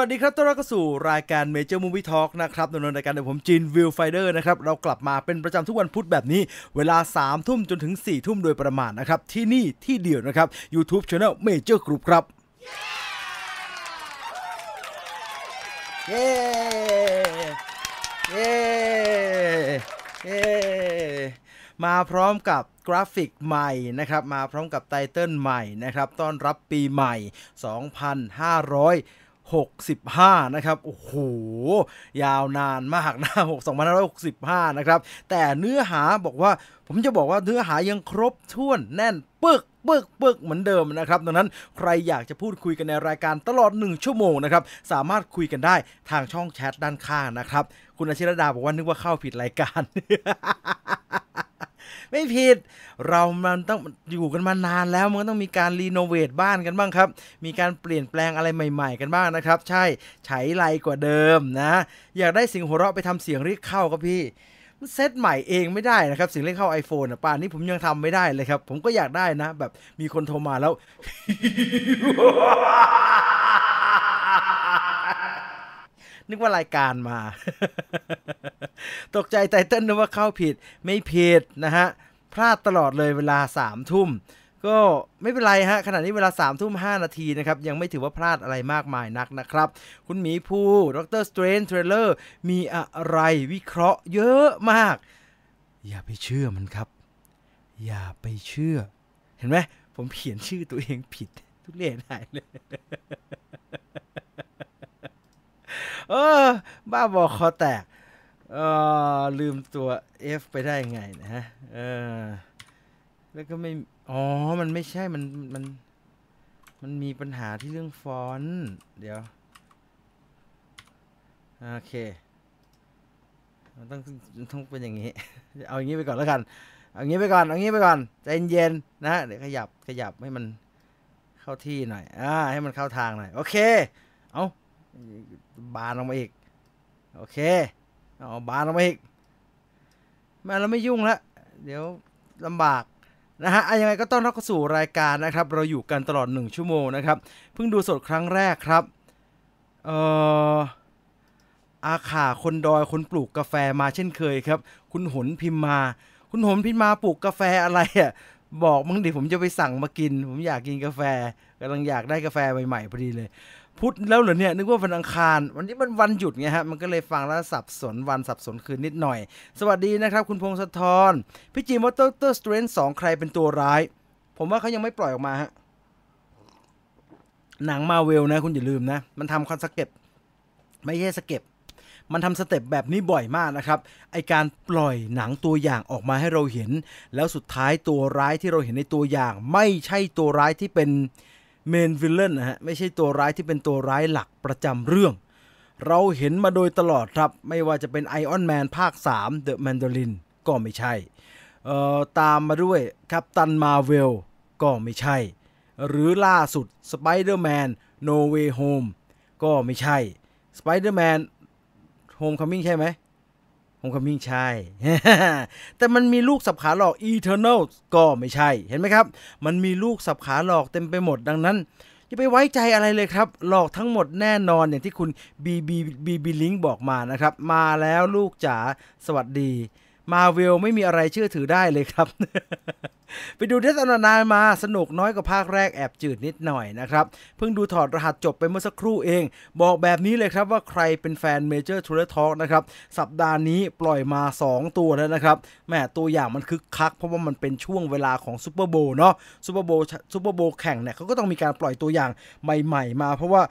สวัสดีครับต้อนรับเข้าสู่รายการ Major Movie Talk นะครับดำเนินรายการโดยผมจีน Viewfinder นะครับ เรากลับมาเป็นประจำทุกวันพุธแบบนี้ เวลา 3 ทุ่มจนถึง 4 ทุ่มโดยประมาณนะครับ ที่นี่ที่เดียวนะครับ YouTube Channel Major Group ครับ เย้เย้เย้มาพร้อมกับกราฟิกใหม่นะครับ มาพร้อมกับไตเติลใหม่นะครับ ต้อนรับปีใหม่ 2565 นะครับ โอ้โห ยาวนานมากนะ2565 นะครับ แต่เนื้อหาบอกว่า ผมจะบอกว่าเนื้อหายังครบถ้วนแน่นปึกปึกปึกเหมือนเดิมนะครับ ดังนั้นใครอยากจะพูดคุยกันในรายการตลอด 1 ชั่วโมงนะครับ สามารถคุยกันได้ทางช่องแชทด้านข้างนะครับ คุณอาชิรดาบอกว่านึกว่าเข้าผิดรายการ ไม่ผิด เรามันต้องอยู่กันมานานแล้วมันก็ต้องมีการรีโนเวทบ้านกันบ้างครับ มีการเปลี่ยนแปลงอะไรใหม่ๆ กันบ้างนะครับ ใช่ใช้ไรกว่าเดิมนะ อยากได้สียงหัวเราะไปทำเสียงเรียกเข้าครับพี่เซตใหม่เองไม่ได้นะครับเสียงเรียกเข้า iPhone อะป่านนี้ผมยังทำไม่ได้เลยครับ ผมก็อยากได้นะ แบบมีคนโทรมาแล้ว นึกว่ารายการมา ตกใจไตเติ้ลนึกว่าเข้าผิดไม่ผิดนะฮะ พลาดตลอดเลยเวลาสามทุ่ม ก็ไม่เป็นไรฮะขณะนี้เวลาสามทุ่มห้านาทีนะครับ ยังไม่ถือว่าพลาดอะไรมากมายนักนะครับ คุณหมีภู Doctor Strange trailer มีอะไรวิเคราะห์เยอะมาก อย่าไปเชื่อมันครับ อย่าไปเชื่อ เห็นไหมผมเขียนชื่อตัวเองผิดทุเรศหายเลย เออ บ้าบอคอแตกเออลืมตัว F ไปได้ไงนะฮะเออแล้วก็ไม่ อ๋อ มันไม่ใช่ มัน มัน มันมีปัญหาที่เรื่องฟอนต์ เดี๋ยว โอเค มันต้อง ต้องเป็นอย่างนี้ เอาอย่างนี้ไปก่อนแล้วกัน เอาอย่างนี้ไปก่อน เอาอย่างนี้ไปก่อน ใจเย็นๆนะ เดี๋ยวขยับ ขยับให้มันเข้าที่หน่อย อ่า ให้มันเข้าทางหน่อย โอเค เอา บานลงมาอีก โอเคเอาบานลงมาอีกมาเราไม่ยุ่งละเดี๋ยวลำบากนะฮะยังไงก็ต้องรับเข้าสู่รายการนะครับ เราอยู่กันตลอด 1 ชั่วโมงนะครับ เพิ่งดูสดครั้งแรกครับ เอ่อ อาขาคนดอยคนปลูกกาแฟมาเช่นเคยครับ คุณหนพิมมา คุณหนพิมมาปลูกกาแฟอะไรอะ บอกมั้งดิผมจะไปสั่งมากิน ผมอยากกินกาแฟกำลังอยากได้กาแฟใหม่ๆพอดีเลย พุธแล้วเหรอเนี่ยนึกว่าวันอังคาร วันนี้มันวันหยุดไงฮะมันก็เลยฟังแล้วสับสนวันสับสนคืนนิดหน่อย สวัสดีนะครับ คุณพงศธรพี่จีน Doctor Strange สองใครเป็นตัวร้าย ผมว่าเขายังไม่ปล่อยออกมาฮะหนังมาเวลนะ คุณอย่าลืมนะ มันทำคอนสเก็ปไม่ใช่สเก็ปมันทำ step แบบนี้บ่อยมากนะครับ ไอการปล่อยหนังตัวอย่างออกมาให้เราเห็น แล้วสุดท้ายตัวร้ายที่เราเห็นในตัวอย่าง ไม่ใช่ตัวร้ายที่เป็น เมนวิลเลนนะฮะไม่ใช่ตัวร้ายที่เป็นตัวร้ายหลักประจำเรื่อง เราเห็นมาโดยตลอดครับ ไม่ว่าจะเป็นไอออนแมนภาค 3 The Mandarin ก็ไม่ใช่ ตามมาด้วยกัปตันมาเวลก็ไม่ใช่ หรือล่าสุด Spider-Man No Way Home ก็ไม่ใช่ Spider-Man Homecoming ใช่ไหม Homecoming ใช่ แต่มันมีลูกสับขาหลอก Eternal ก็ไม่ใช่ เห็นไหมครับ มันมีลูกสับขาหลอกเต็มไปหมดดังนั้นอย่าไปไว้ใจอะไรเลยครับ หลอกทั้งหมดแน่นอนอย่างที่คุณ BB BB Link บอกมานะครับ มาแล้วลูกจ๋าสวัสดี มาเวลไม่มีอะไรเชื่อถือได้เลยครับ ไปดูเดสอนานมาสนุกน้อยกว่าภาคแรกแอบจืดนิดหน่อยนะครับ เพิ่งดูถอดรหัสจบไปเมื่อสักครู่เอง บอกแบบนี้เลยครับว่าใครเป็นแฟนเมเจอร์ทูเรทอ l k นะครับ สัปดาห์นี้ปล่อยมา 2 ตัวแล้วนะครับแหมตัวอย่างมันคึกคัก เพราะว่ามันเป็นช่วงเวลาของ Super Bowl เนาะ Super Bowl Super Bowl แข่งเนี่ยเขาก็ต้องมีการปล่อยตัวอย่างใหม่ ๆ มา เพราะว่า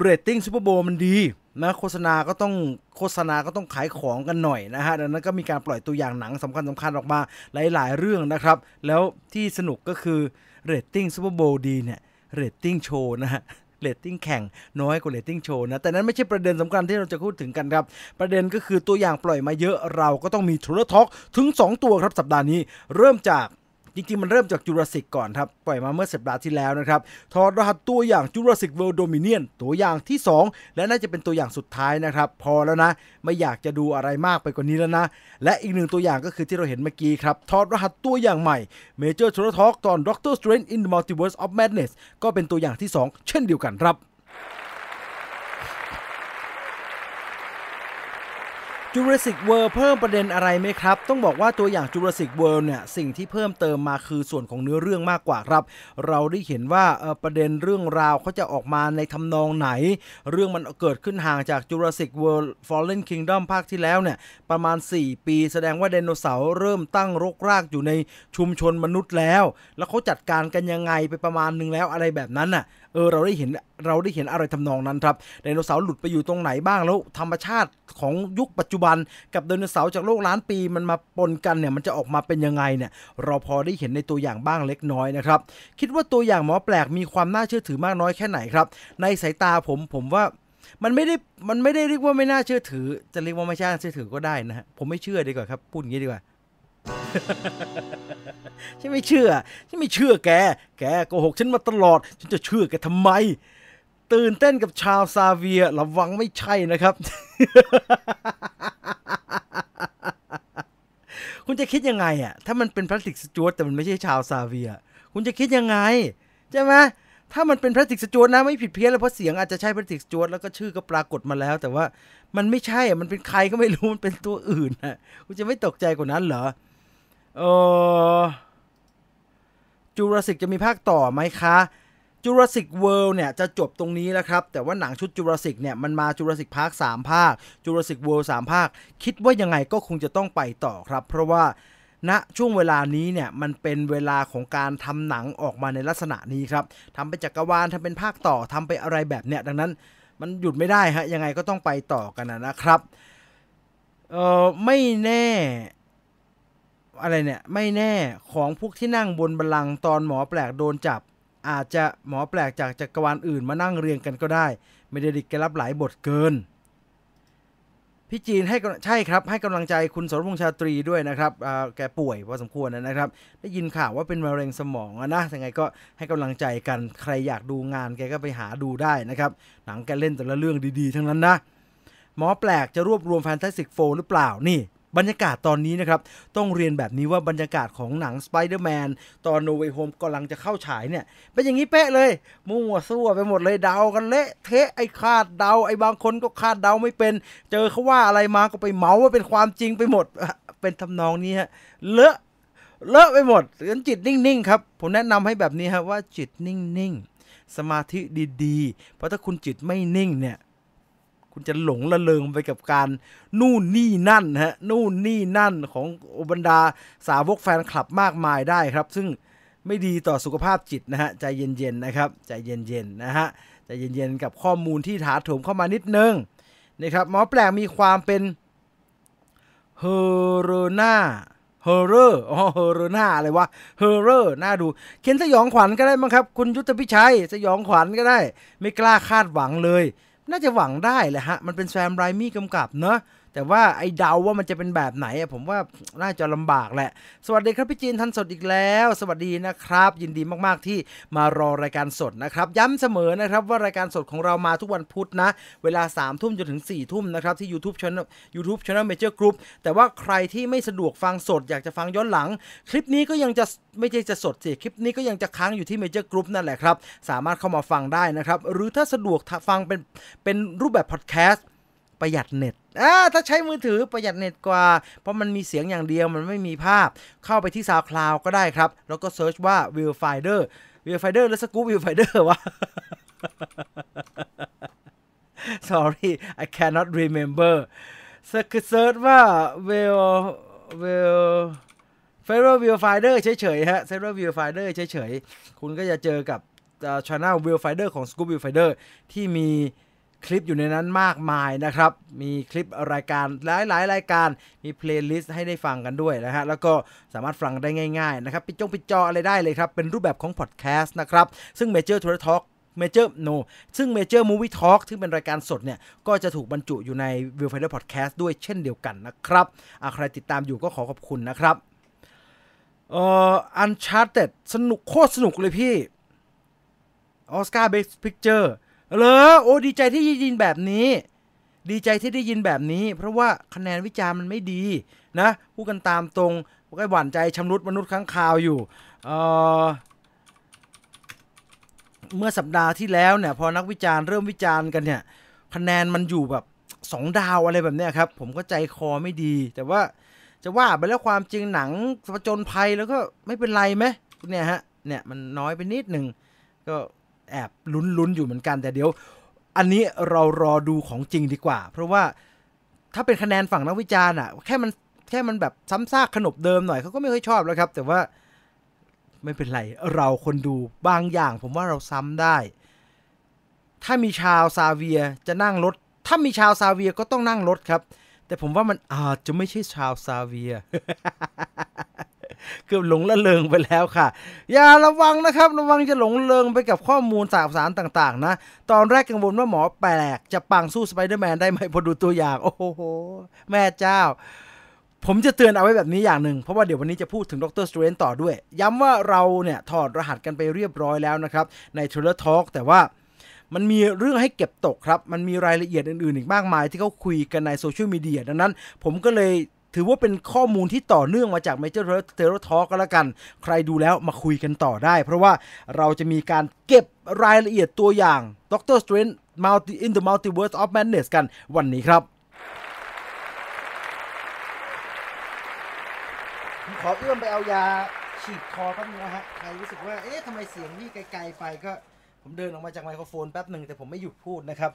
เรตติ้ง Super Bowl มันดี นะโฆษณาก็ต้องโฆษณาก็ต้องขายของกันหน่อยนะฮะดังนั้นก็มีการปล่อยตัวอย่างหนังสำคัญสำคัญออกมาหลาย ๆ เรื่องนะครับ แล้วที่สนุกก็คือเรตติ้ง Super Bowl ดีเนี่ยเรตติ้งโชว์นะฮะเรตติ้งแข่งน้อยกว่าเรตติ้งโชว์นะ แต่นั้นไม่ใช่ประเด็นสำคัญที่เราจะพูดถึงกันครับ ประเด็นก็คือตัวอย่างปล่อยมาเยอะเราก็ต้องมี Trailer Talk ถึง 2 ตัวครับสัปดาห์นี้ เริ่มจาก จริงๆ มันเริ่มจากจูราสสิกก่อนครับ ปล่อยมาเมื่อสัปดาห์ที่แล้วนะครับถอดรหัสตัวอย่าง Jurassic World Dominion ตัวอย่างที่ 2 และน่าจะเป็นตัวอย่างสุดท้ายนะครับ พอแล้วนะ ไม่อยากจะดูอะไรมากไปกว่านี้แล้วนะ และอีกหนึ่งตัวอย่างก็คือที่เราเห็นเมื่อกี้ครับถอดรหัสตัวอย่างใหม่ Major Trailer Talk ตอน Doctor Strange in the Multiverse of Madness ก็เป็นตัวอย่างที่ 2 เช่นเดียวกันครับ Jurassic World เพิ่มประเด็นอะไรไหมครับ ต้องบอกว่าตัวอย่าง Jurassic World เนี่ยสิ่งที่เพิ่มเติมมาคือส่วนของเนื้อเรื่องมากกว่าครับ เราได้เห็นว่าประเด็นเรื่องราวเขาจะออกมาในทำนองไหน เรื่องมันเกิดขึ้นห่างจาก Jurassic World Fallen Kingdom ภาคที่แล้วเนี่ยประมาณ 4 ปีแสดงว่าไดโนเสาร์เริ่มตั้งรกรากอยู่ในชุมชนมนุษย์แล้ว แล้วเขาจัดการกันยังไงไปประมาณนึงแล้วอะไรแบบนั้นน่ะเออเราได้เห็นเราได้เห็นอะไรทำนองนั้นครับไดโนเสาร์หลุดไปอยู่ตรงไหนบ้างแล้ว ธรรมชาติของยุคปัจจุบัน กับไดโนเสาร์จากโลกล้านปีมันมาปนกันเนี่ยมันจะออกมาเป็นยังไงเนี่ยเราพอได้เห็นในตัวอย่างบ้างเล็กน้อยนะครับคิดว่าตัวอย่างหมอแปลกมีความน่าเชื่อถือมากน้อยแค่ไหนครับ ในสายตาผมผมว่ามันไม่ได้ มันไม่ได้เรียกว่าไม่น่าเชื่อถือ จะเรียกว่าไม่ใช่เชื่อถือก็ได้นะฮะ ผมไม่เชื่อดีกว่าครับ พูดอย่างนี้ดีกว่า ฉันไม่เชื่อ ฉันไม่เชื่อแก แกโกหกฉันมาตลอด ฉันจะเชื่อแกทำไม ตื่นเต้นกับชาวซาเวียระวังไม่ใช่นะครับ คุณจะคิดยังไงอะ ถ้ามันเป็นพลาสติกสจวตแต่มันไม่ใช่ชาวซาเวีย คุณจะคิดยังไง ใช่ไหมถ้ามันเป็น Patrick Stewart นะไม่ผิดเพี้ยนเลยเพราะเสียงอาจจะใช่ Patrick Stewart แล้วก็ชื่อก็ปรากฏมาแล้ว แต่ว่ามันไม่ใช่มันเป็นใครก็ไม่รู้มันเป็นตัวอื่นอะคุณจะไม่ตกใจกว่านั้นเหรอ เออจูราสสิกจะมีภาคต่อไหมคะ Jurassic World เนี่ยจะจบตรงนี้แล้วครับ แต่ว่าหนังชุดจูราสสิกเนี่ยมันมา Jurassic Park สามภาค Jurassic World สามภาค คิดว่ายังไงก็คงจะต้องไปต่อครับ เพราะว่าณนะช่วงเวลานี้เนี่ยมันเป็นเวลาของการทำหนังออกมาในลักษณะนี้ครับทำเป็นจักรวาลทำเป็นภาคต่อทำไปอะไรแบบเนี้ยดังนั้นมันหยุดไม่ได้ฮะยังไงก็ต้องไปต่อกันนะครับเออไม่แน่ อะไรเนี่ยไม่แน่ของพวกที่นั่งบนบัลลังก์ตอนหมอแปลกโดนจับ อาจจะหมอแปลกจากจักรวาลอื่นมานั่งเรียงกันก็ได้ ไม่ได้ดิกแกรับหลายบทเกิน พี่จีนให้ใช่ครับ ให้กำลังใจคุณสรพงษ์ชาตรีด้วยนะครับแกป่วยพอสมควรนะครับ ได้ยินข่าวว่าเป็นมะเร็งสมองนะยังไงก็ให้กำลังใจกันใครอยากดูงานแกก็ไปหาดูได้นะครับหนังแกเล่นแต่ละเรื่องดีๆ ทั้งนั้นนะหมอแปลกจะรวบรวมแฟนตาซีโฟหรือเปล่านี่ บรรยากาศตอนนี้นะครับต้องเรียนแบบนี้ว่าบรรยากาศของหนัง Spider-Man ตอน No Way Home กำลังจะเข้าฉายเนี่ย เป็นอย่างนี้เป๊ะเลย มั่วซั่วไปหมดเลยเดากันเละเทะไอ้คาดเดา ไอ้บางคนก็คาดเดาไม่เป็น เจอเขาว่าอะไรมาก็ไปเมาว่าเป็นความจริงไปหมด เป็นทำนองนี้ฮะเลอะเลอะไปหมดงั้นจิตนิ่งๆครับผมแนะนำให้แบบนี้ครับว่าจิตนิ่งๆสมาธิดีๆ เพราะถ้าคุณจิตไม่นิ่งเนี่ย คุณจะหลงละเลงไปกับการนู่นนี่นั่นฮะนู่นนี่นั่นของบรรดาสาวกแฟนคลับมากมายได้ครับ ซึ่งไม่ดีต่อสุขภาพจิตนะฮะใจเย็นๆนะครับใจเย็นๆนะฮะใจเย็นๆกับข้อมูลที่ถาโถมเข้ามานิดนึงนะครับหมอแปลกมีความเป็นเฮโรนาเฮอร์เรอร์อ๋อเฮอร์เรนาอะไรวะเฮอร์เรอร์น่าดู เขียนสยองขวัญก็ได้มั้งครับ คุณยุทธพิชัย สยองขวัญก็ได้ ไม่กล้าคาดหวังเลย น่าจะหวังได้แหละฮะ มันเป็นแซมไรมี่กำกับเนาะ แต่ว่าไอ้เดาว่ามันจะเป็นแบบไหนผมว่าน่าจะลำบากแหละ สวัสดีครับพี่จีนทันสดอีกแล้ว สวัสดีนะครับ ยินดีมากๆที่มารอรายการสดนะครับ ย้ำเสมอนะครับว่ารายการสดของเรามาทุกวันพุธนะ เวลา3ามทุ่มจนถึง4ี่ทุ่มนะครับที่ YouTube Channel YouTube Channel Major Group แต่ว่าใครที่ไม่สะดวกฟังสดอยากจะฟังย้อนหลัง คลิปนี้ก็ยังจะไม่ใช่จะสดสิคลิปนี้ก็ยังจะค้างอยู่ที่ Major Group นั่นแหละครับ สามารถเข้ามาฟังได้นะครับ หรือถ้าสะดวกฟังเป็นเป็นรูปแบบพอดแคสต์ ประหยัดเน็ตอ่าถ้าใช้มือถือประหยัดเน็ตกว่า เพราะมันมีเสียงอย่างเดียวมันไม่มีภาพ เข้าไปที่สาวคลาวก็ได้ครับ แล้วก็เซิร์ชว่า w i l l f i n d e r w i l l f i n d e r แล้วสกู๊ป w i l l f i n d e r วะ sorry I cannot remember เซิร์ชว่า w i l l w i l l f i r e View Finder เฉยๆฮะ f i r e View Finder เฉยๆ คุณก็จะเจอกับช่องวิวไฟเดอร์ของ Scoop View Finder ที่มี คลิปอยู่ในนั้นมากมายนะครับ มีคลิปรายการหลายหลายรายการ มี playlist ให้ได้ฟังกันด้วยนะฮะ แล้วก็สามารถฟังได้ง่าย ๆ นะครับ ปิดจงปิดจออะไรได้เลยครับ เป็นรูปแบบของพอดแคสต์นะครับ ซึ่ง Major t o u r Talk Major No ซึ่ง Major Movie Talk ที่เป็นรายการสดเนี่ย ก็จะถูกบรรจุอยู่ใน Viewfinder Podcast ด้วยเช่นเดียวกันนะครับใครติดตามอยู่ก็ขอขอบคุณนะครับเอ่อ Uncharted สนุกโคตรสนุกเลยพี่ออสการ์ Best Picture เลยโอ้ดีใจที่ได้ยินแบบนี้ ดีใจที่ได้ยินแบบนี้ เพราะว่าคะแนนวิจารณ์มันไม่ดีนะพูดกันตามตรงก็หวั่นใจชำรุดมนุษย์ข้างคาวอยู่เออเมื่อสัปดาห์ที่แล้วเนี่ยพอนักวิจารณ์เริ่มวิจารณ์กันเนี่ยคะแนนมันอยู่แบบสองดาวอะไรแบบเนี้ยครับ ผมก็ใจคอไม่ดี แต่ว่าจะว่าไปแล้วความจริงหนังผจญภัยแล้วก็ไม่เป็นไรไหมเนี่ยฮะเนี่ยมันน้อยไปนิดหนึ่งก็ แอบลุ้นๆอยู่เหมือนกัน แต่เดี๋ยว อันนี้เรารอดูของจริงดีกว่า เพราะว่าถ้าเป็นคะแนนฝั่งนักวิจารณ์อะแค่มันแค่มันแบบซ้ำซากขนบเดิมหน่อยเขาก็ไม่ค่อยชอบแล้วครับ แต่ว่าไม่เป็นไรเราคนดูบางอย่าง ผมว่าเราซ้ำได้ ถ้ามีชาวซาเวียจะนั่งรถ ถ้ามีชาวซาเวียก็ต้องนั่งรถครับ แต่ผมว่ามันอาจจะไม่ใช่ชาวซาเวีย เกือบหลงละเลงไปแล้วค่ะ อย่าระวังนะครับ ระวังจะหลงเลงไปกับข้อมูลสารสารต่างๆ นะ ตอนแรกกังวลว่าหมอแปลก จะปังสู้สไปเดอร์แมนได้ไหมพอดูตัวอย่าง โอ้โห แม่เจ้า ผมจะเตือนเอาไว้แบบนี้อย่างหนึ่ง เพราะว่าเดี๋ยววันนี้จะพูดถึง Doctor Strange ต่อด้วย ย้ำว่าเราเนี่ยถอดรหัสกันไปเรียบร้อยแล้วนะครับในท r ลเลอร์ทอ l k แต่ว่ามันมีเรื่องให้เก็บตกครับ มันมีรายละเอียดอื่นๆ อีกมากมายที่เขาคุยกันในโซเชียลมีเดียดังนั้น ผมก็เลย ถือว่าเป็นข้อมูลที่ต่อเนื่องมาจาก Major t e r r o Talk ก็แล้วกัน ใครดูแล้วมาคุยกันต่อได้ เพราะว่าเราจะมีการเก็บรายละเอียดตัวอย่าง Doctor Strange Multi in the Multiverse of Madness กันวันนี้ครับผมขอเอื้อมไปเอายาฉีดคอแป๊บนึงนะฮะ ใครรู้สึกว่า เอ๊ะทำไมเสียงนี่ไกลๆไปก็ ผมเดินออกมาจากไมโครโฟนแป๊บหนึ่งแต่ผมไม่หยุดพูดนะครับ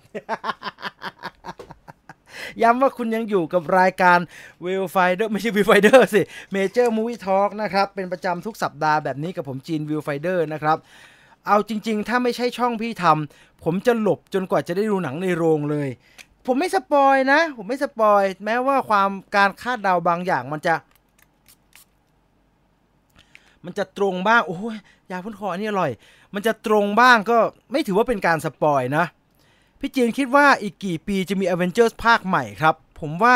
ย้ำว่าคุณยังอยู่กับรายการ w i l f i d e r ไม่ใช่ w i l f i d e r สิ Major Movie Talk นะครับเป็นประจำทุกสัปดาห์แบบนี้กับผมจีน w i l f i d e r นะครับเอาจริง ๆ ถ้าไม่ใช่ช่องพี่ทำผมจะหลบจนกว่าจะได้ดูหนังในโรงเลย ผมไม่สปอยนะ ผมไม่สปอยแม้ว่าความการคาดเดาบางอย่างมันจะ มันจะตรงบ้างโอ้ยยาพ่นคออันนี้อร่อย มันจะตรงบ้างก็ไม่ถือว่าเป็นการ spoil นะ พี่จีนคิดว่าอีกกี่ปีจะมี Avengers ภาคใหม่ครับ ผมว่า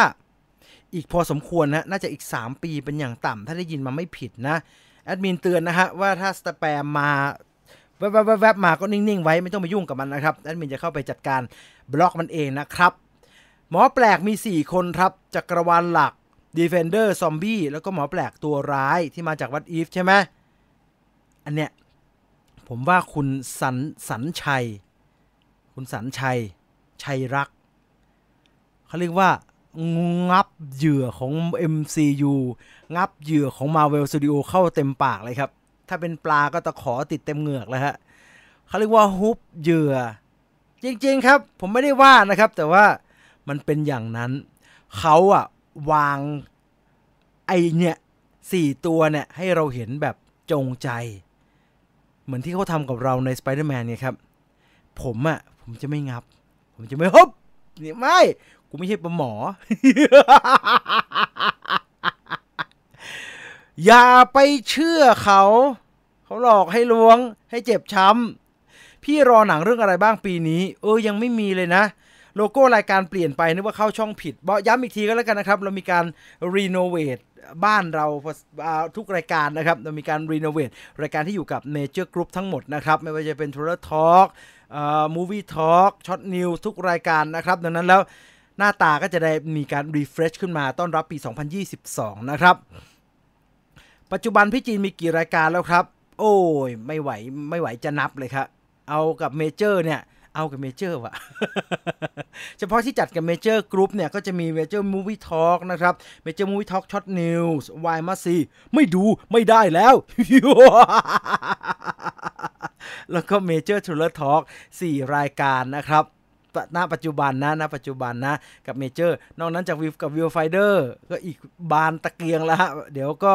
อีกพอสมควรนะ น่าจะอีก 3 ปีเป็นอย่างต่ำถ้าได้ยินมาไม่ผิดนะ แอดมินเตือนนะฮะ ว่าถ้าสแปมมาแวบๆมาก็นิ่ง ๆ ไว้ไม่ต้องไปยุ่งกับมันนะครับ แอดมินจะเข้าไปจัดการบล็อกมันเองนะครับ หมอแปลกมี 4 คนครับจักรวาลหลัก Defender Zombie แล้วก็หมอแปลกตัวร้ายที่มาจาก What If ใช่ไหมอันเนี้ยผมว่าคุณสันสันชัย คุณสันชัย ชัยรัก เขาเรียกว่า งับเหยื่อของ MCU งับเหยื่อของ Marvel Studio เข้าเต็มปากเลยครับ ถ้าเป็นปลาก็ตะขอติดเต็มเหงือกแล้วฮะเขาเรียกว่าฮุบเหยื่อ จริงๆครับ ผมไม่ได้ว่านะครับ แต่ว่ามันเป็นอย่างนั้น เขาอะวางไอเนี่ยสี่ตัวเนี่ยให้เราเห็นแบบจงใจ เหมือนที่เขาทำกับเราใน Spider-Man เนี่ยครับ ผมอะ่ะ ผมจะไม่งับ ผมจะไม่ฮบนี่ไม่ กูไม่ใช่ปลาหมอ อย่าไปเชื่อเขา เขาหลอกให้ลวง ให้เจ็บช้ำ พี่รอหนังเรื่องอะไรบ้างปีนี้ เออ ยังไม่มีเลยนะ โลโก้รายการเปลี่ยนไป นึกว่าเข้าช่องผิดบอกย้ำอีกทีก็แล้วกันนะครับ เรามีการrenovate บ้านเราทุกรายการนะครับ เรามีการ renovate รายการที่อยู่กับ Major Group ทั้งหมดนะครับ ไม่ว่าจะเป็น t r a i l e r Talk มูวี่ทอล์กช็อตนิวทุกรายการนะครับ ดังนั้นแล้วหน้าตาก็จะได้มีการ refresh ขึ้นมาต้อนรับปี 2022 นะครับ ปัจจุบันพี่จีนมีกี่รายการแล้วครับ โอ้ย ไม่ไหวไม่ไหวจะนับเลยครับ เอากับเมเจอร์เนี่ย เอากับเมเจอร์ว่ะ เฉพาะที่จัดกับเมเจอร์กรุ๊ปเนี่ยก็จะมีเมเจอร์มูวี่ทอล์กนะครับเมเจอร์มูวี่ทอล์กช็อตนิวส์วายมาซีไม่ดูไม่ได้แล้ว แล้วก็เมเจอร์ทูเลอร์ทอล์กสี่รายการนะครับณปัจจุบันนะณปัจจุบันนะ กับเมเจอร์ นอกนั้นจากวิวกับวิวไฟเดอร์ก็อีกบานตะเกียงแล้วฮะ เดี๋ยวก็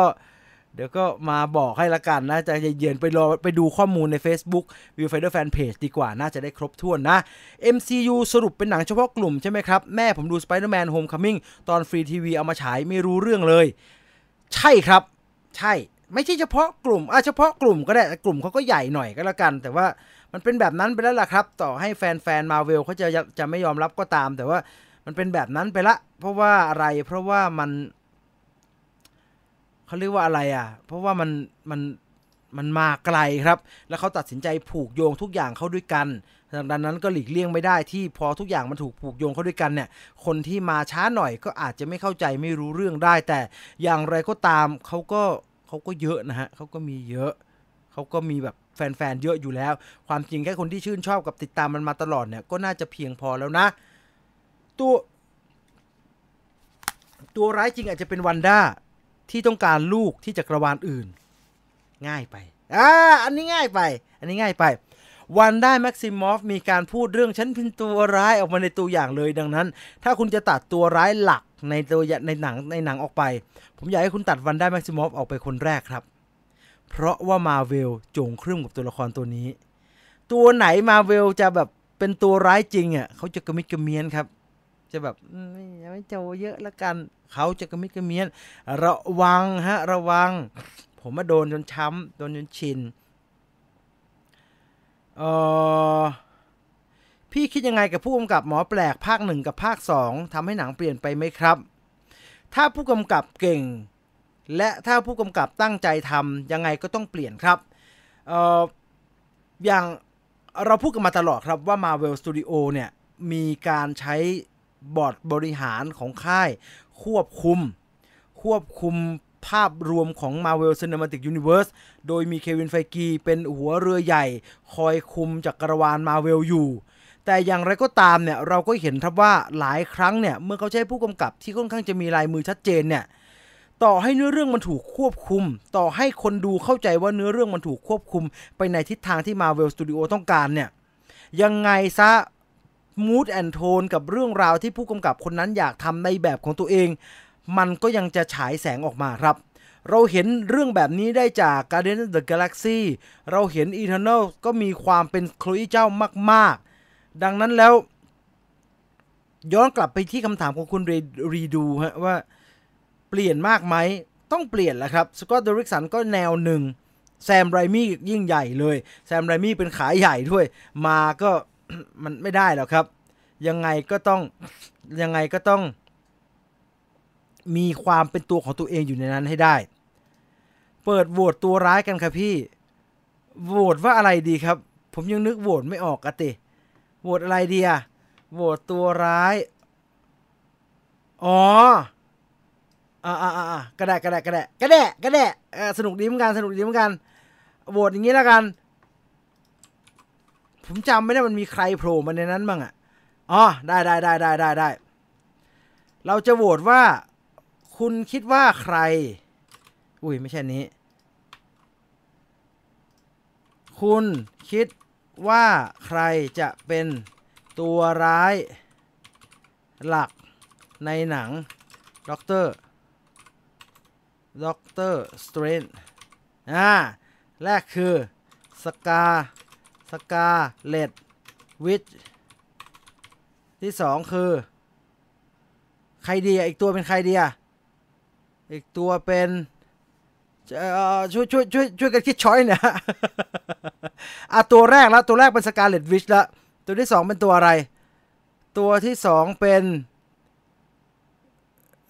เดี๋ยวก็มาบอกให้ละกันนะจะเย็นไปรอไปดูข้อมูลใน Facebook View Finder Fan Page ดีกว่าน่าจะได้ครบถ้วนนะ MCU สรุปเป็นหนังเฉพาะกลุ่มใช่ไหมครับ แม่ผมดู Spider-Man Homecoming ตอนฟรีทีวีเอามาฉายไม่รู้เรื่องเลย ใช่ครับ ใช่ไม่ใช่เฉพาะกลุ่มอะเฉพาะกลุ่มก็ได้กลุ่มเขาก็ใหญ่หน่อยก็แล้วกัน แต่ว่ามันเป็นแบบนั้นไปแล้วล่ะครับ ต่อให้แฟนๆมาเวลเขาจะจะไม่ยอมรับก็ตาม แต่ว่ามันเป็นแบบนั้นไปละ เพราะว่าอะไรเพราะว่ามัน เขาเรียกว่าอะไรอะ เพราะว่ามันมันมันมาไกลครับ แล้วเขาตัดสินใจผูกโยงทุกอย่างเข้าด้วยกันดังนั้นก็หลีกเลี่ยงไม่ได้ที่พอทุกอย่างมันถูกผูกโยงเข้าด้วยกันเนี่ย คนที่มาช้าหน่อยก็อาจจะไม่เข้าใจไม่รู้เรื่องได้ แต่อย่างไรก็ตามเขาก็เขาก็เยอะนะฮะเขาก็มีเยอะเขาก็มีแบบแฟนๆเยอะอยู่แล้ว ความจริงแค่คนที่ชื่นชอบกับติดตามมันมาตลอดเนี่ยก็น่าจะเพียงพอแล้วนะ ตัว ตัวร้ายจริงอาจจะเป็นวันด้า ที่ต้องการลูกที่จักรวาลอื่น ง่ายไปอ่าอันนี้ง่ายไป อันนี้ง่ายไป วันด้าแม็กซิมอฟมีการพูดเรื่องฉันเป็นตัวร้ายออกมาในตัวอย่างเลยดังนั้น ถ้าคุณจะตัดตัวร้ายหลักในตัวในหนังในหนังออกไป ผมอยากให้คุณตัดวันด้าแม็กซิมอฟออกไปคนแรกครับ เพราะว่ามาเวลโจงครึ่มกับตัวละครตัวนี้ ตัวไหนมาเวลจะแบบเป็นตัวร้ายจริงอะเขาจะกระมิดกระเมียนครับ จะแบบไม่ไม่โจเยอะละกันเขาจะกระมิดกระเมียนระวังฮะระวัง ผมมาโดนจนช้ำโดนจนชินเออพี่คิดยังไงกับผู้กำกับหมอแปลกภาคหนึ่งกับภาคสองทำให้หนังเปลี่ยนไปไหมครับ ถ้าผู้กำกับเก่ง และถ้าผู้กำกับตั้งใจทำยังไงก็ต้องเปลี่ยนครับเอออย่างเราพูดกันมาตลอดครับว่า Marvel Studio เนี่ยมีการใช้ บอร์ดบริหารของค่ายควบคุม ควบคุมภาพรวมของ Marvel Cinematic Universe โดยมีเควินไฟกีเป็นหัวเรือใหญ่ คอยคุมจักรวาล Marvel อยู่ แต่อย่างไรก็ตามเนี่ยเราก็เห็นครับว่าหลายครั้งเนี่ยเมื่อเขาใช้ผู้กำกับที่ค่อนข้างจะมีลายมือชัดเจนเนี่ยต่อให้เนื้อเรื่องมันถูกควบคุม ต่อให้คนดูเข้าใจว่าเนื้อเรื่องมันถูกควบคุม ไปในทิศทางที่ Marvel Studio ต้องการเนี่ยยังไงซะ mood and tone กับเรื่องราวที่ผู้กำกับคนนั้นอยากทำในแบบของตัวเอง มันก็ยังจะฉายแสงออกมาครับเราเห็นเรื่องแบบนี้ได้จาก Guardians of the Galaxy เราเห็น Eternal ก็มีความเป็นโคลอีเจ้ามากๆ ดังนั้นแล้ว ย้อนกลับไปที่คำถามของคุณรีดูฮะว่าเปลี่ยนมากไหม ต้องเปลี่ยนแหละครับ สกอตต์เดริกสันก็แนวหนึ่ง แซมไรมี่ยิ่งใหญ่เลย แซมไรมี่เป็นขายใหญ่ด้วย มาก็มันไม่ได้หรอกครับ ยังไงก็ต้องยังไงก็ต้อง มีความเป็นตัวของตัวเองอยู่ในนั้นให้ได้ เปิดโหวตตัวร้ายกันครับพี่โหวตว่าอะไรดีครับ ผมยังนึกโหวตไม่ออกอะติโหวตอะไรดีอะโหวตตัวร้าย อ๋ออ่าอ่าอ่ากระแดะกระแดะกระแดะกระแดะกระแดะสนุกดีเหมือนกันสนุกดีเหมือนกันโหวตอย่างนี้แล้วกัน ผมจำไม่ได้มันมีใครโผล่มาในนั้นบ้างอะ อ๋อได้ได้ได้ได้ได้ได้ เราจะโหวตว่าคุณคิดว่าใคร อุ้ยไม่ใช่นี้ คุณคิดว่าใครจะเป็นตัวร้ายหลักในหนัง Doctor Doctor Strange อ่าแรกคือสกา Scarlet Witch ที่สองคือ ใครดีอีกตัวเป็นใครดีอะอีกตัวเป็นช่วยช่วยช่วยช่วยกันคิด choice เนี่ยอะตัวแรกแล้วตัวแรกเป็น Scarlet Witch แล้วตัวที่สองเป็นตัวอะไร ตัวที่สองเป็น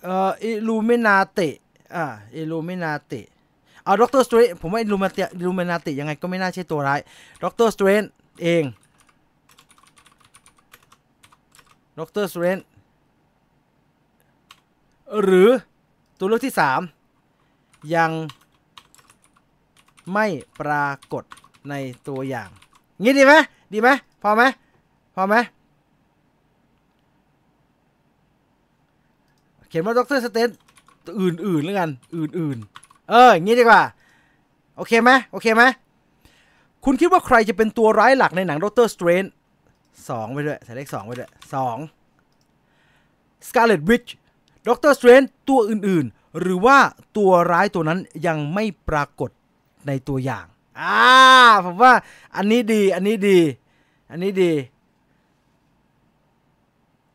เอ่ออิลูมินาติอ่าอิลูมินาติเอา Doctor Strange ผมว่า Illuminati Illuminati ยังไงก็ไม่น่าใช่ตัวร้าย Doctor Strange เอง Dr. Strangeหรือตัวเลือกที่สามยังไม่ปรากฏในตัวอย่าง งี้ดีไหมดีไหมพอไหมพอไหมเขียนว่าด็อกเตร์สเตนอื่นๆแล้วกัน อื่นๆ เอออย่างนี้ดีกว่า โอเคไหมโอเคไหม คุณคิดว่าใครจะเป็นตัวร้ายหลักในหนังดรสเตรน สองไปด้วยใส่เลขสองไปด้วยสองScarlet Witch Doctor Strange ตัวอื่นๆ หรือว่าตัวร้ายตัวนั้นยังไม่ปรากฏในตัวอย่างอ่าผมว่าอันนี้ดีอันนี้ดี อันนี้ดี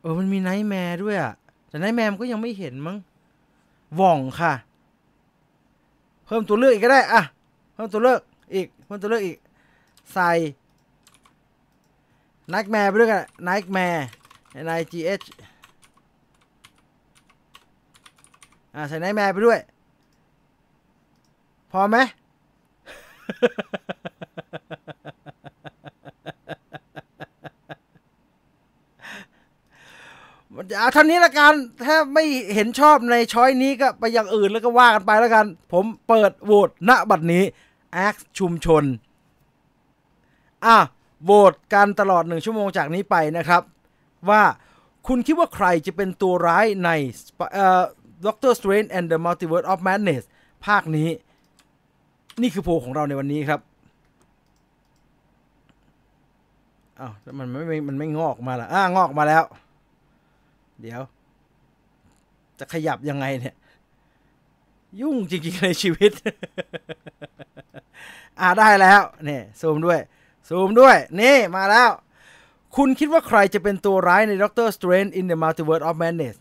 เออมันมี Nightmare ด้วยอะแต่ Nightmare มันก็ยังไม่เห็นมั้งว่องค่ะ เพิ่มตัวเลือกอีกก็ได้อะเพิ่มตัวเลือกอีกเพิ่มตัวเลือกอีก ใส่ Nightmare ไปด้วยกันไนท์แมร์ N I G H อ่าใส่ Nightmare ไปด้วย พอไหมเอาเท่านี้ละกัน ถ้าไม่เห็นชอบใน choice นี้ก็ไปอย่างอื่นแล้วก็ว่ากันไปแล้วกัน ผมเปิดโหวตณบัดนี้แอคชุมชน อะ โหวตกันตลอดหนึ่งชั่วโมงจากนี้ไปนะครับ ว่าคุณคิดว่าใครจะเป็นตัวร้ายในด็อกเตอร์สเตรน and the Multiverse of Madness ภาคนี้ นี่คือโพลของเราในวันนี้ครับอ้าวมันไม่มันไม่งอกมาละอ่างอกมาแล้ว เดี๋ยว จะขยับยังไงเนี่ย ยุ่งจริงๆในชีวิต อ่าได้แล้ว เนี่ยซูมด้วย ซูมด้วย นี่มาแล้ว คุณคิดว่าใครจะเป็นตัวร้ายใน Doctor Strange in the Multiverse of Madness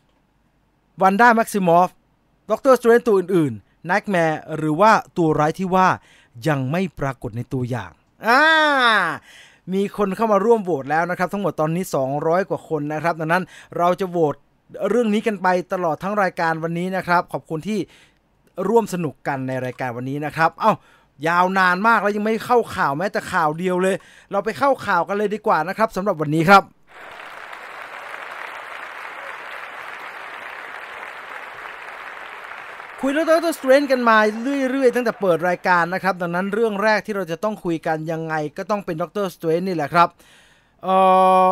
วันด้าแม็กซิมอฟ Doctor Strange ตัวอื่นๆ Nightmare หรือว่าตัวร้ายที่ว่ายังไม่ปรากฏในตัวอย่างอ่ามีคนเข้ามาร่วมโหวตแล้วนะครับ ทั้งหมดตอนนี้ 200 กว่าคนนะครับ ดังนั้นเราจะโหวตเรื่องนี้กันไปตลอดทั้งรายการวันนี้นะครับ ขอบคุณที่ร่วมสนุกกันในรายการวันนี้นะครับ เอา้า ยาวนานมากแล้วยังไม่เข้าข่าวแม้แต่ข่าวเดียวเลย เราไปเข้าข่าวกันเลยดีกว่านะครับสำหรับวันนี้ครับ คุยเรื่องดรสเตรนกันมาเรื่อยๆ ตั้งแต่เปิดรายการนะครับ ดังนั้นเรื่องแรกที่เราจะต้องคุยกันยังไงก็ต้องเป็นดรสเตรนนี่แหละครับเอ่อ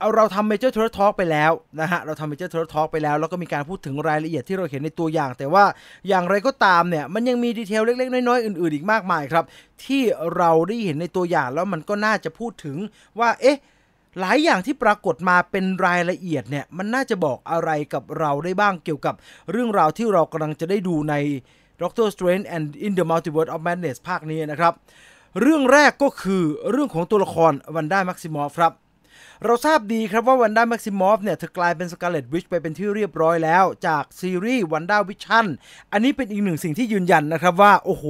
เอาเราทำเมเจอร์ท r ร์ทอ l k ไปแล้วนะฮะเราทำเมเจอร์ท r ร์ทอ l k ไปแล้ว แล้วก็มีการพูดถึงรายละเอียดที่เราเห็นในตัวอย่าง แต่ว่าอย่างไรก็ตามเนี่ยมันยังมี detail เล็กๆ น้อยๆ อื่นๆ อีกมากมายครับ ที่เราได้เห็นในตัวอย่างแล้วมันก็น่าจะพูดถึงว่าเอ๊ะหลายอย่างที่ปรากฏมาเป็นรายละเอียดเนี่ยมันน่าจะบอกอะไรกับเราได้บ้างเกี่ยวกับเรื่องราวที่เรากำลังจะได้ดูใน Doctor Strange and in the Multiverse of Madness ภาคนี้นะครับ เรื่องแรกก็คือเรื่องของตัวละครวันด้าแม็กซิมอฟครับ เราทราบดีครับว่าวันด้าแม็กซิมอฟเนี่ยเธอกลายเป็น Scarlet Witch ไปเป็นที่เรียบร้อยแล้วจากซีรีส์ WandaVision อันนี้เป็นอีกหนึ่งสิ่งที่ยืนยันนะครับว่า โอ้โห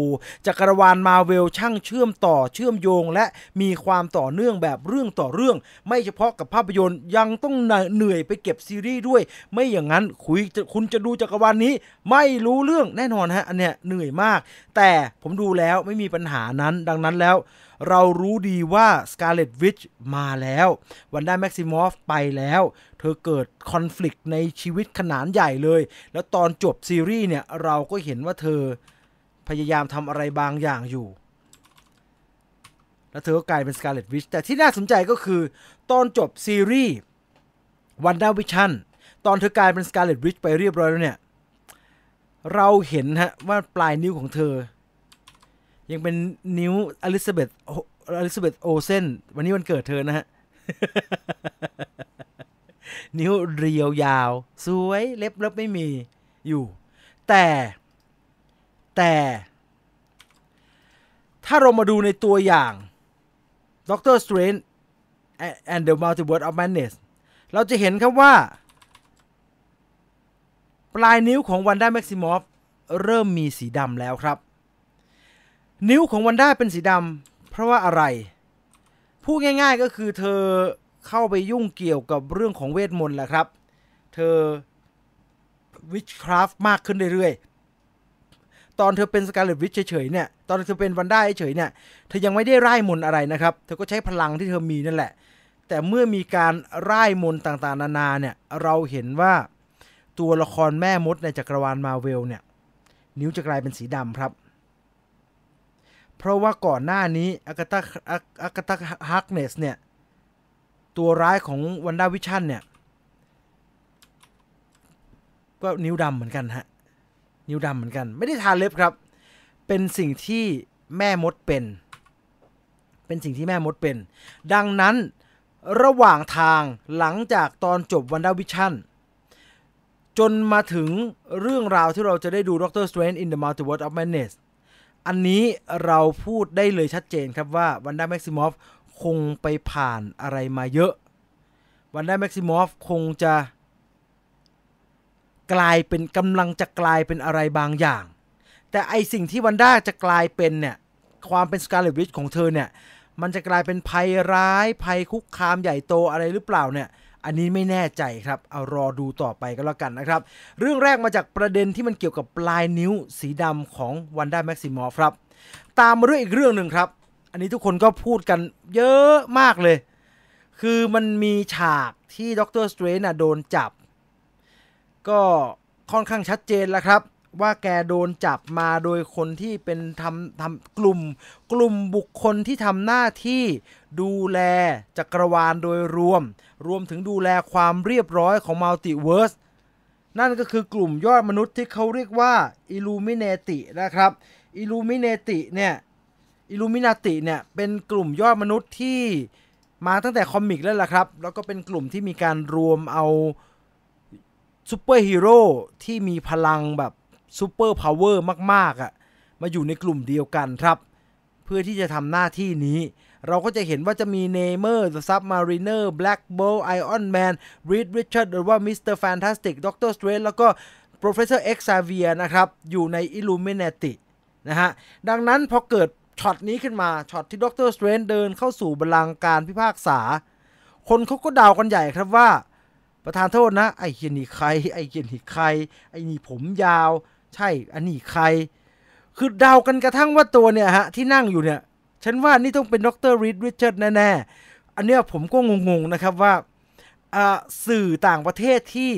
จักรวาลมาเวลช่างเชื่อมต่อเชื่อมโยง และมีความต่อเนื่องแบบเรื่องต่อเรื่อง ไม่เฉพาะกับภาพยนตร์ยังต้องเหนื่อยไปเก็บซีรีส์ด้วย ไม่อย่างนั้นคุยคุณจะดูจักรวาลนี้ ไม่รู้เรื่องแน่นอนฮะอันเนี้ยเหนื่อยมาก แต่ผมดูแล้วไม่มีปัญหานั้นดังนั้นแล้ว เรารู้ดีว่า Scarlet Witch มาแล้ววันด้าแม็กซิมอฟไปแล้ว เธอเกิดคอน FLICT ในชีวิตขนาดใหญ่เลย แล้วตอนจบซีรีส์เนี่ย เราก็เห็นว่าเธอพยายามทำอะไรบางอย่างอยู่ แล้วเธอก็กลายเป็น Scarlet Witch แต่ที่น่าสนใจก็คือ ตอนจบซีรีส์วันด้าวิชั่นตอนเธอกลายเป็น Scarlet Witch ไปเรียบร้อยแล้วเนี่ย เราเห็นฮะว่าปลายนิ้วของเธอ ยังเป็นนิ้ว Elizabeth Elizabeth Olsen วันนี้วันเกิดเธอนะฮะ นิ้วเรียวยาว สวยเล็บเล็บไม่มีอยู่ แต่แต่ถ้าเรามาดูในตัวอย่างด็อกเตอร์สเตรน and the Multiverse of Madness เราจะเห็นครับว่า ปลายนิ้วของวันด้าแม็กซิมอฟเริ่มมีสีดำแล้วครับ นิ้วของวันด้าเป็นสีดำเพราะว่าอะไร พูดง่าย ๆก็คือเธอเข้าไปยุ่งเกี่ยวกับเรื่องของเวทมนต์แหละครับ เธอวิชคราฟมากขึ้นเรื่อยๆ ตอนเธอเป็นสกาเลตวิชเฉยๆเนี่ย ตอนเธอเป็นวันด้าเฉยๆเนี่ย เธอยังไม่ได้ไร้มนต์อะไรนะครับ เธอก็ใช้พลังที่เธอมีนั่นแหละ แต่เมื่อมีการร่ายมนต์ต่างๆ นานาเนี่ย เราเห็นว่าตัวละครแม่มดในจักรวาลมาเวลเนี่ย นิ้วจะกลายเป็นสีดำครับ เพราะว่าก่อนหน้านี้ Agatha Agatha Harkness เนี่ย ตัวร้ายของ WandaVision เนี่ย ก็นิ้วดำเหมือนกันฮะ นิ้วดำเหมือนกัน ไม่ได้ทาเล็บครับ เป็นสิ่งที่แม่มดเป็น เป็นสิ่งที่แม่มดเป็น ดังนั้นระหว่างทางหลังจากตอนจบ WandaVision จนมาถึงเรื่องราวที่เราจะได้ดู Doctor Strange in the Multiverse of Madness อันนี้เราพูดได้เลยชัดเจนครับว่า Wanda Maximoff คงไปผ่านอะไรมาเยอะ Wanda Maximoff คงจะ กลายเป็นกำลังจะกลายเป็นอะไรบางอย่าง แต่ไอสิ่งที่ Wanda จะกลายเป็นเนี่ยความเป็น Scarlet Witch ของเธอเนี่ยมันจะกลายเป็นภัยร้ายภัยคุกคามใหญ่โตอะไรหรือเปล่าเนี่ย อันนี้ไม่แน่ใจครับ เอารอดูต่อไปก็แล้วกันนะครับ เรื่องแรกมาจากประเด็นที่มันเกี่ยวกับปลายนิ้วสีดำของ Wanda Maximoff ครับ ตามมาด้วยอีกเรื่องหนึ่งครับ อันนี้ทุกคนก็พูดกันเยอะมากเลย คือมันมีฉากที่ Doctor Strange โดนจับ ก็ค่อนข้างชัดเจนแล้วครับ ว่าแกโดนจับมาโดยคนที่เป็นทำทำกลุ่ม กลุ่มบุคคลที่ทำหน้าที่ดูแลจักรวาลโดยรวม รวมถึงดูแลความเรียบร้อยของ multiverse นั่นก็คือกลุ่มยอดมนุษย์ที่เขาเรียกว่าอิลูมิเนตินะครับอิลูมิเนติเนี่ยอิลูมินาติเนี่ยเป็นกลุ่มยอดมนุษย์ที่มาตั้งแต่ comic แล้วล่ะครับ แล้วก็เป็นกลุ่มที่มีการรวมเอาซูเปอร์ฮีโร่ที่มีพลังแบบ superpower มากๆอะ่ะมาอยู่ในกลุ่มเดียวกันครับ เพื่อที่จะทำหน้าที่นี้ เราก็จะเห็นว่าจะมี Namor Sub-Mariner Black Bolt Iron Man Reed Richards หรือว่า Mister Fantastic Doctor Strange แล้วก็ Professor X Xavier นะครับ อยู่ใน Illuminati นะฮะ ดังนั้นพอเกิดช็อตนี้ขึ้นมาช็อตที่ Doctor Strange เดินเข้าสู่บัลลังก์การพิพากษา คนเขาก็เดากันใหญ่ครับว่า ประทานโทษนะ ไอ้เฮียนี่ใคร ไอ้เฮียนี่ใคร ไอ้นี่ผมยาว ใช่อันนี้ใคร คือเดากันกระทั่งว่าตัวเนี่ยฮะ ที่นั่งอยู่เนี่ย ฉันว่านี่ต้องเป็น Dr. Reed Richards แน่ๆ อันเนี้ยผมก็งงๆนะครับว่าสื่อต่างประเทศที่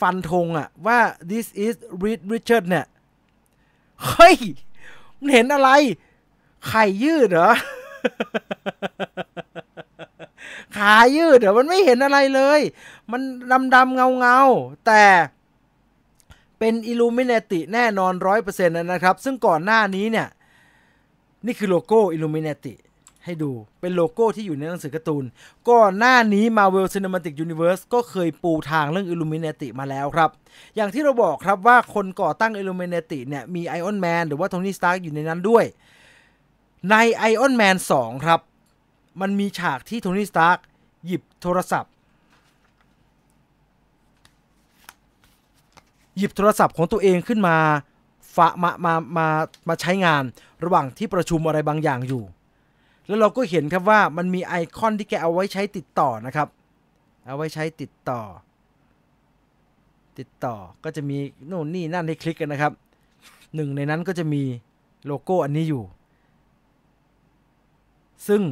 ฟันธงอะว่า this is Reed Richard เนี่ย เฮ้ย มันเห็นอะไร แขนยืดเหรอ ขายืดเหรอ มันไม่เห็นอะไรเลย มันดำดำเงาเงาแต่ เป็นอิลูมิเนติแน่นอนร้อยเปอร์เซ็นต์นะครับ ซึ่งก่อนหน้านี้เนี่ย นี่คือโลโก้อิลูมิเนติให้ดูเป็นโลโก้ที่อยู่ในหนังสือการ์ตูน ก่อนหน้านี้ Marvel Cinematic Universe ก็เคยปูทางเรื่อง Illuminati มาแล้วครับ อย่างที่เราบอกครับว่าคนก่อตั้ง Illuminati เนี่ย มี Iron Man หรือว่า Tony Stark อยู่ในนั้นด้วย ใน Iron Man 2 ครับ มันมีฉากที่ Tony Stark หยิบโทรศัพท์ หยิบโทรศัพท์ของตัวเองขึ้นมาฝามามามามาใช้งานระหว่างที่ประชุมอะไรบางอย่างอยู่ แล้วเราก็เห็นครับว่ามันมีไอคอนที่แกเอาไว้ใช้ติดต่อนะครับ เอาไว้ใช้ติดต่อ ติดต่อก็จะมีโน่นนี่นั่นให้คลิกกันนะครับหนึ่งในนั้นก็จะมีโลโก้อันนี้อยู่ ซึ่ง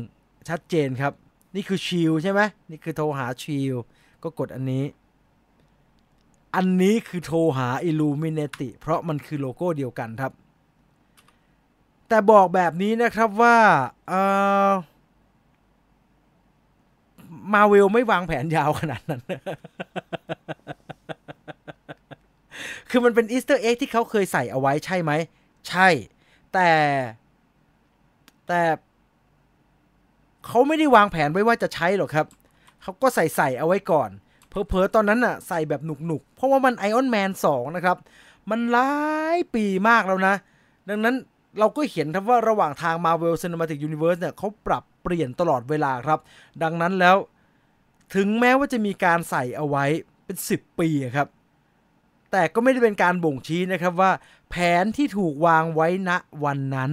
ชัดเจนครับ นี่คือชิลใช่ไหมนี่คือโทรหาชิลก็กดอันนี้ อันนี้คือโทรหา Illuminati เพราะมันคือโลโก้เดียวกันครับ แต่บอกแบบนี้นะครับว่ามาเวลไม่วางแผนยาวขนาดนั้น คือมันเป็น easter egg ที่เขาเคยใส่เอาไว้ใช่ไหม ใช่ แต่แต่เขาไม่ได้วางแผนไว้ว่าจะใช้หรอกครับ เขาก็ใส่ใส่เอาไว้ก่อน เผลอๆตอนนั้นน่ะใส่แบบหนุกๆ เพราะว่ามัน Iron Man 2นะครับ มันหลายปีมากแล้วนะ ดังนั้นเราก็เห็นครับว่าระหว่างทาง Marvel Cinematic Universe เนี่ยเขาปรับเปลี่ยนตลอดเวลาครับ ดังนั้นแล้วถึงแม้ว่าจะมีการใส่เอาไว้เป็น 10 ปีครับ แต่ก็ไม่ได้เป็นการบ่งชี้นะครับว่า แผนที่ถูกวางไว้ณวันนั้น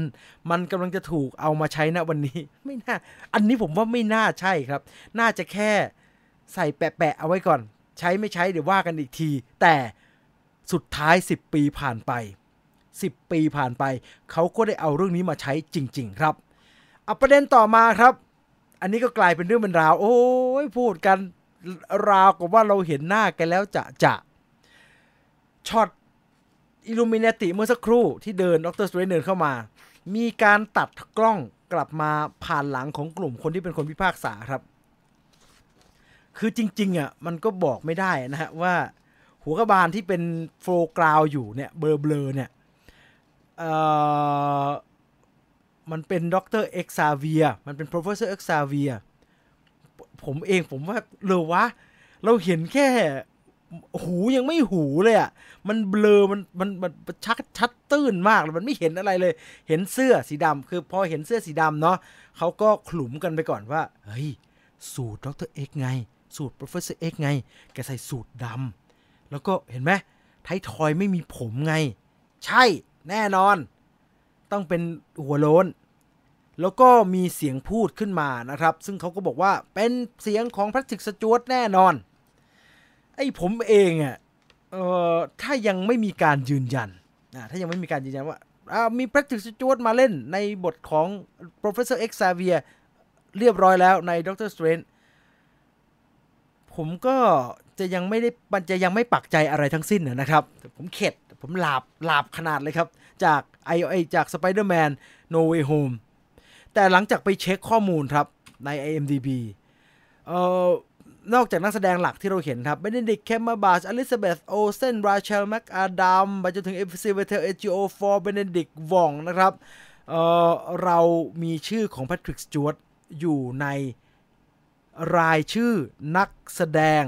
มันกำลังจะถูกเอามาใช้ณวันนี้ ไม่น่า อันนี้ผมว่าไม่น่าใช่ครับ น่าจะแค่ ใส่แปะๆเอาไว้ก่อน ใช้ไม่ใช้เดี๋ยวว่ากันอีกที แต่สุดท้าย 10 ปีผ่านไป 10 ปีผ่านไป เขาก็ได้เอาเรื่องนี้มาใช้จริง ๆ ครับเอาประเด็นต่อมาครับ อันนี้ก็กลายเป็นเรื่องเป็นราว โอ้ยพูดกันราวกับว่าเราเห็นหน้ากันแล้วจะจะ shot Illuminati เมื่อสักครู่ที่เดิน Dr. Strange เดินเข้ามา มีการตัดกล้องกลับมาผ่านหลังของกลุ่มคนที่เป็นคนพิพากษาครับ คือจริง ๆ อะ มันก็บอกไม่ได้นะฮะว่า หัวกระบาลที่เป็น foreground อยู่เนี่ยเบลอเบลอเนี่ยเอ่อมันเป็น Doctor Xavier มันเป็น professor เอ็กซาเวียผมเองผมว่าเบลอว่ะ เราเห็นแค่หูยังไม่หูเลยอะ่ะ มันเบลอ มันมันมันชักชัดตื้นมากเลยมันไม่เห็นอะไรเลย เห็นเสื้อสีดำคือพอเห็นเสื้อสีดำเนาะเขาก็คลุมกันไปก่อนว่า เฮ้ย สูท Dr. X ไง สูท Professor X ไง แกใส่สูทดำ แล้วก็เห็นไหมไททอยไม่มีผมไง ใช่แน่นอน ต้องเป็นหัวโลนแล้วก็มีเสียงพูดขึ้นมานะครับ ซึ่งเขาก็บอกว่าเป็นเสียงของพระติกสจวตแน่นอน ไอ้ผมเองอะเอ่อถ้ายังไม่มีการยืนยันนะถ้ายังไม่มีการยืนยันว่าอ่ามี Patrick Stewart มาเล่นในบทของ Professor Xavier เรียบร้อยแล้วใน Doctor Strange ผมก็จะยังไม่ได้มันจะยังไม่ปักใจอะไรทั้งสิ้นนะครับ ผมเข็ด ผมหลาบหลาบขนาดเลยครับ จากไอไอจาก Spider-Man No Way Home แต่หลังจากไปเช็กข้อมูลครับใน IMDb เอ่อนอกจากนักแสดงหลักที่เราเห็นครับ Benedict Cumberbatch Elizabeth Olsen Rachel McAdams ไปจนถึง Chiwetel Ejiofor Benedict Wong นะครับเอ่อเรามีชื่อของ Patrick Stewartอยู่ใน รายชื่อนักแสดง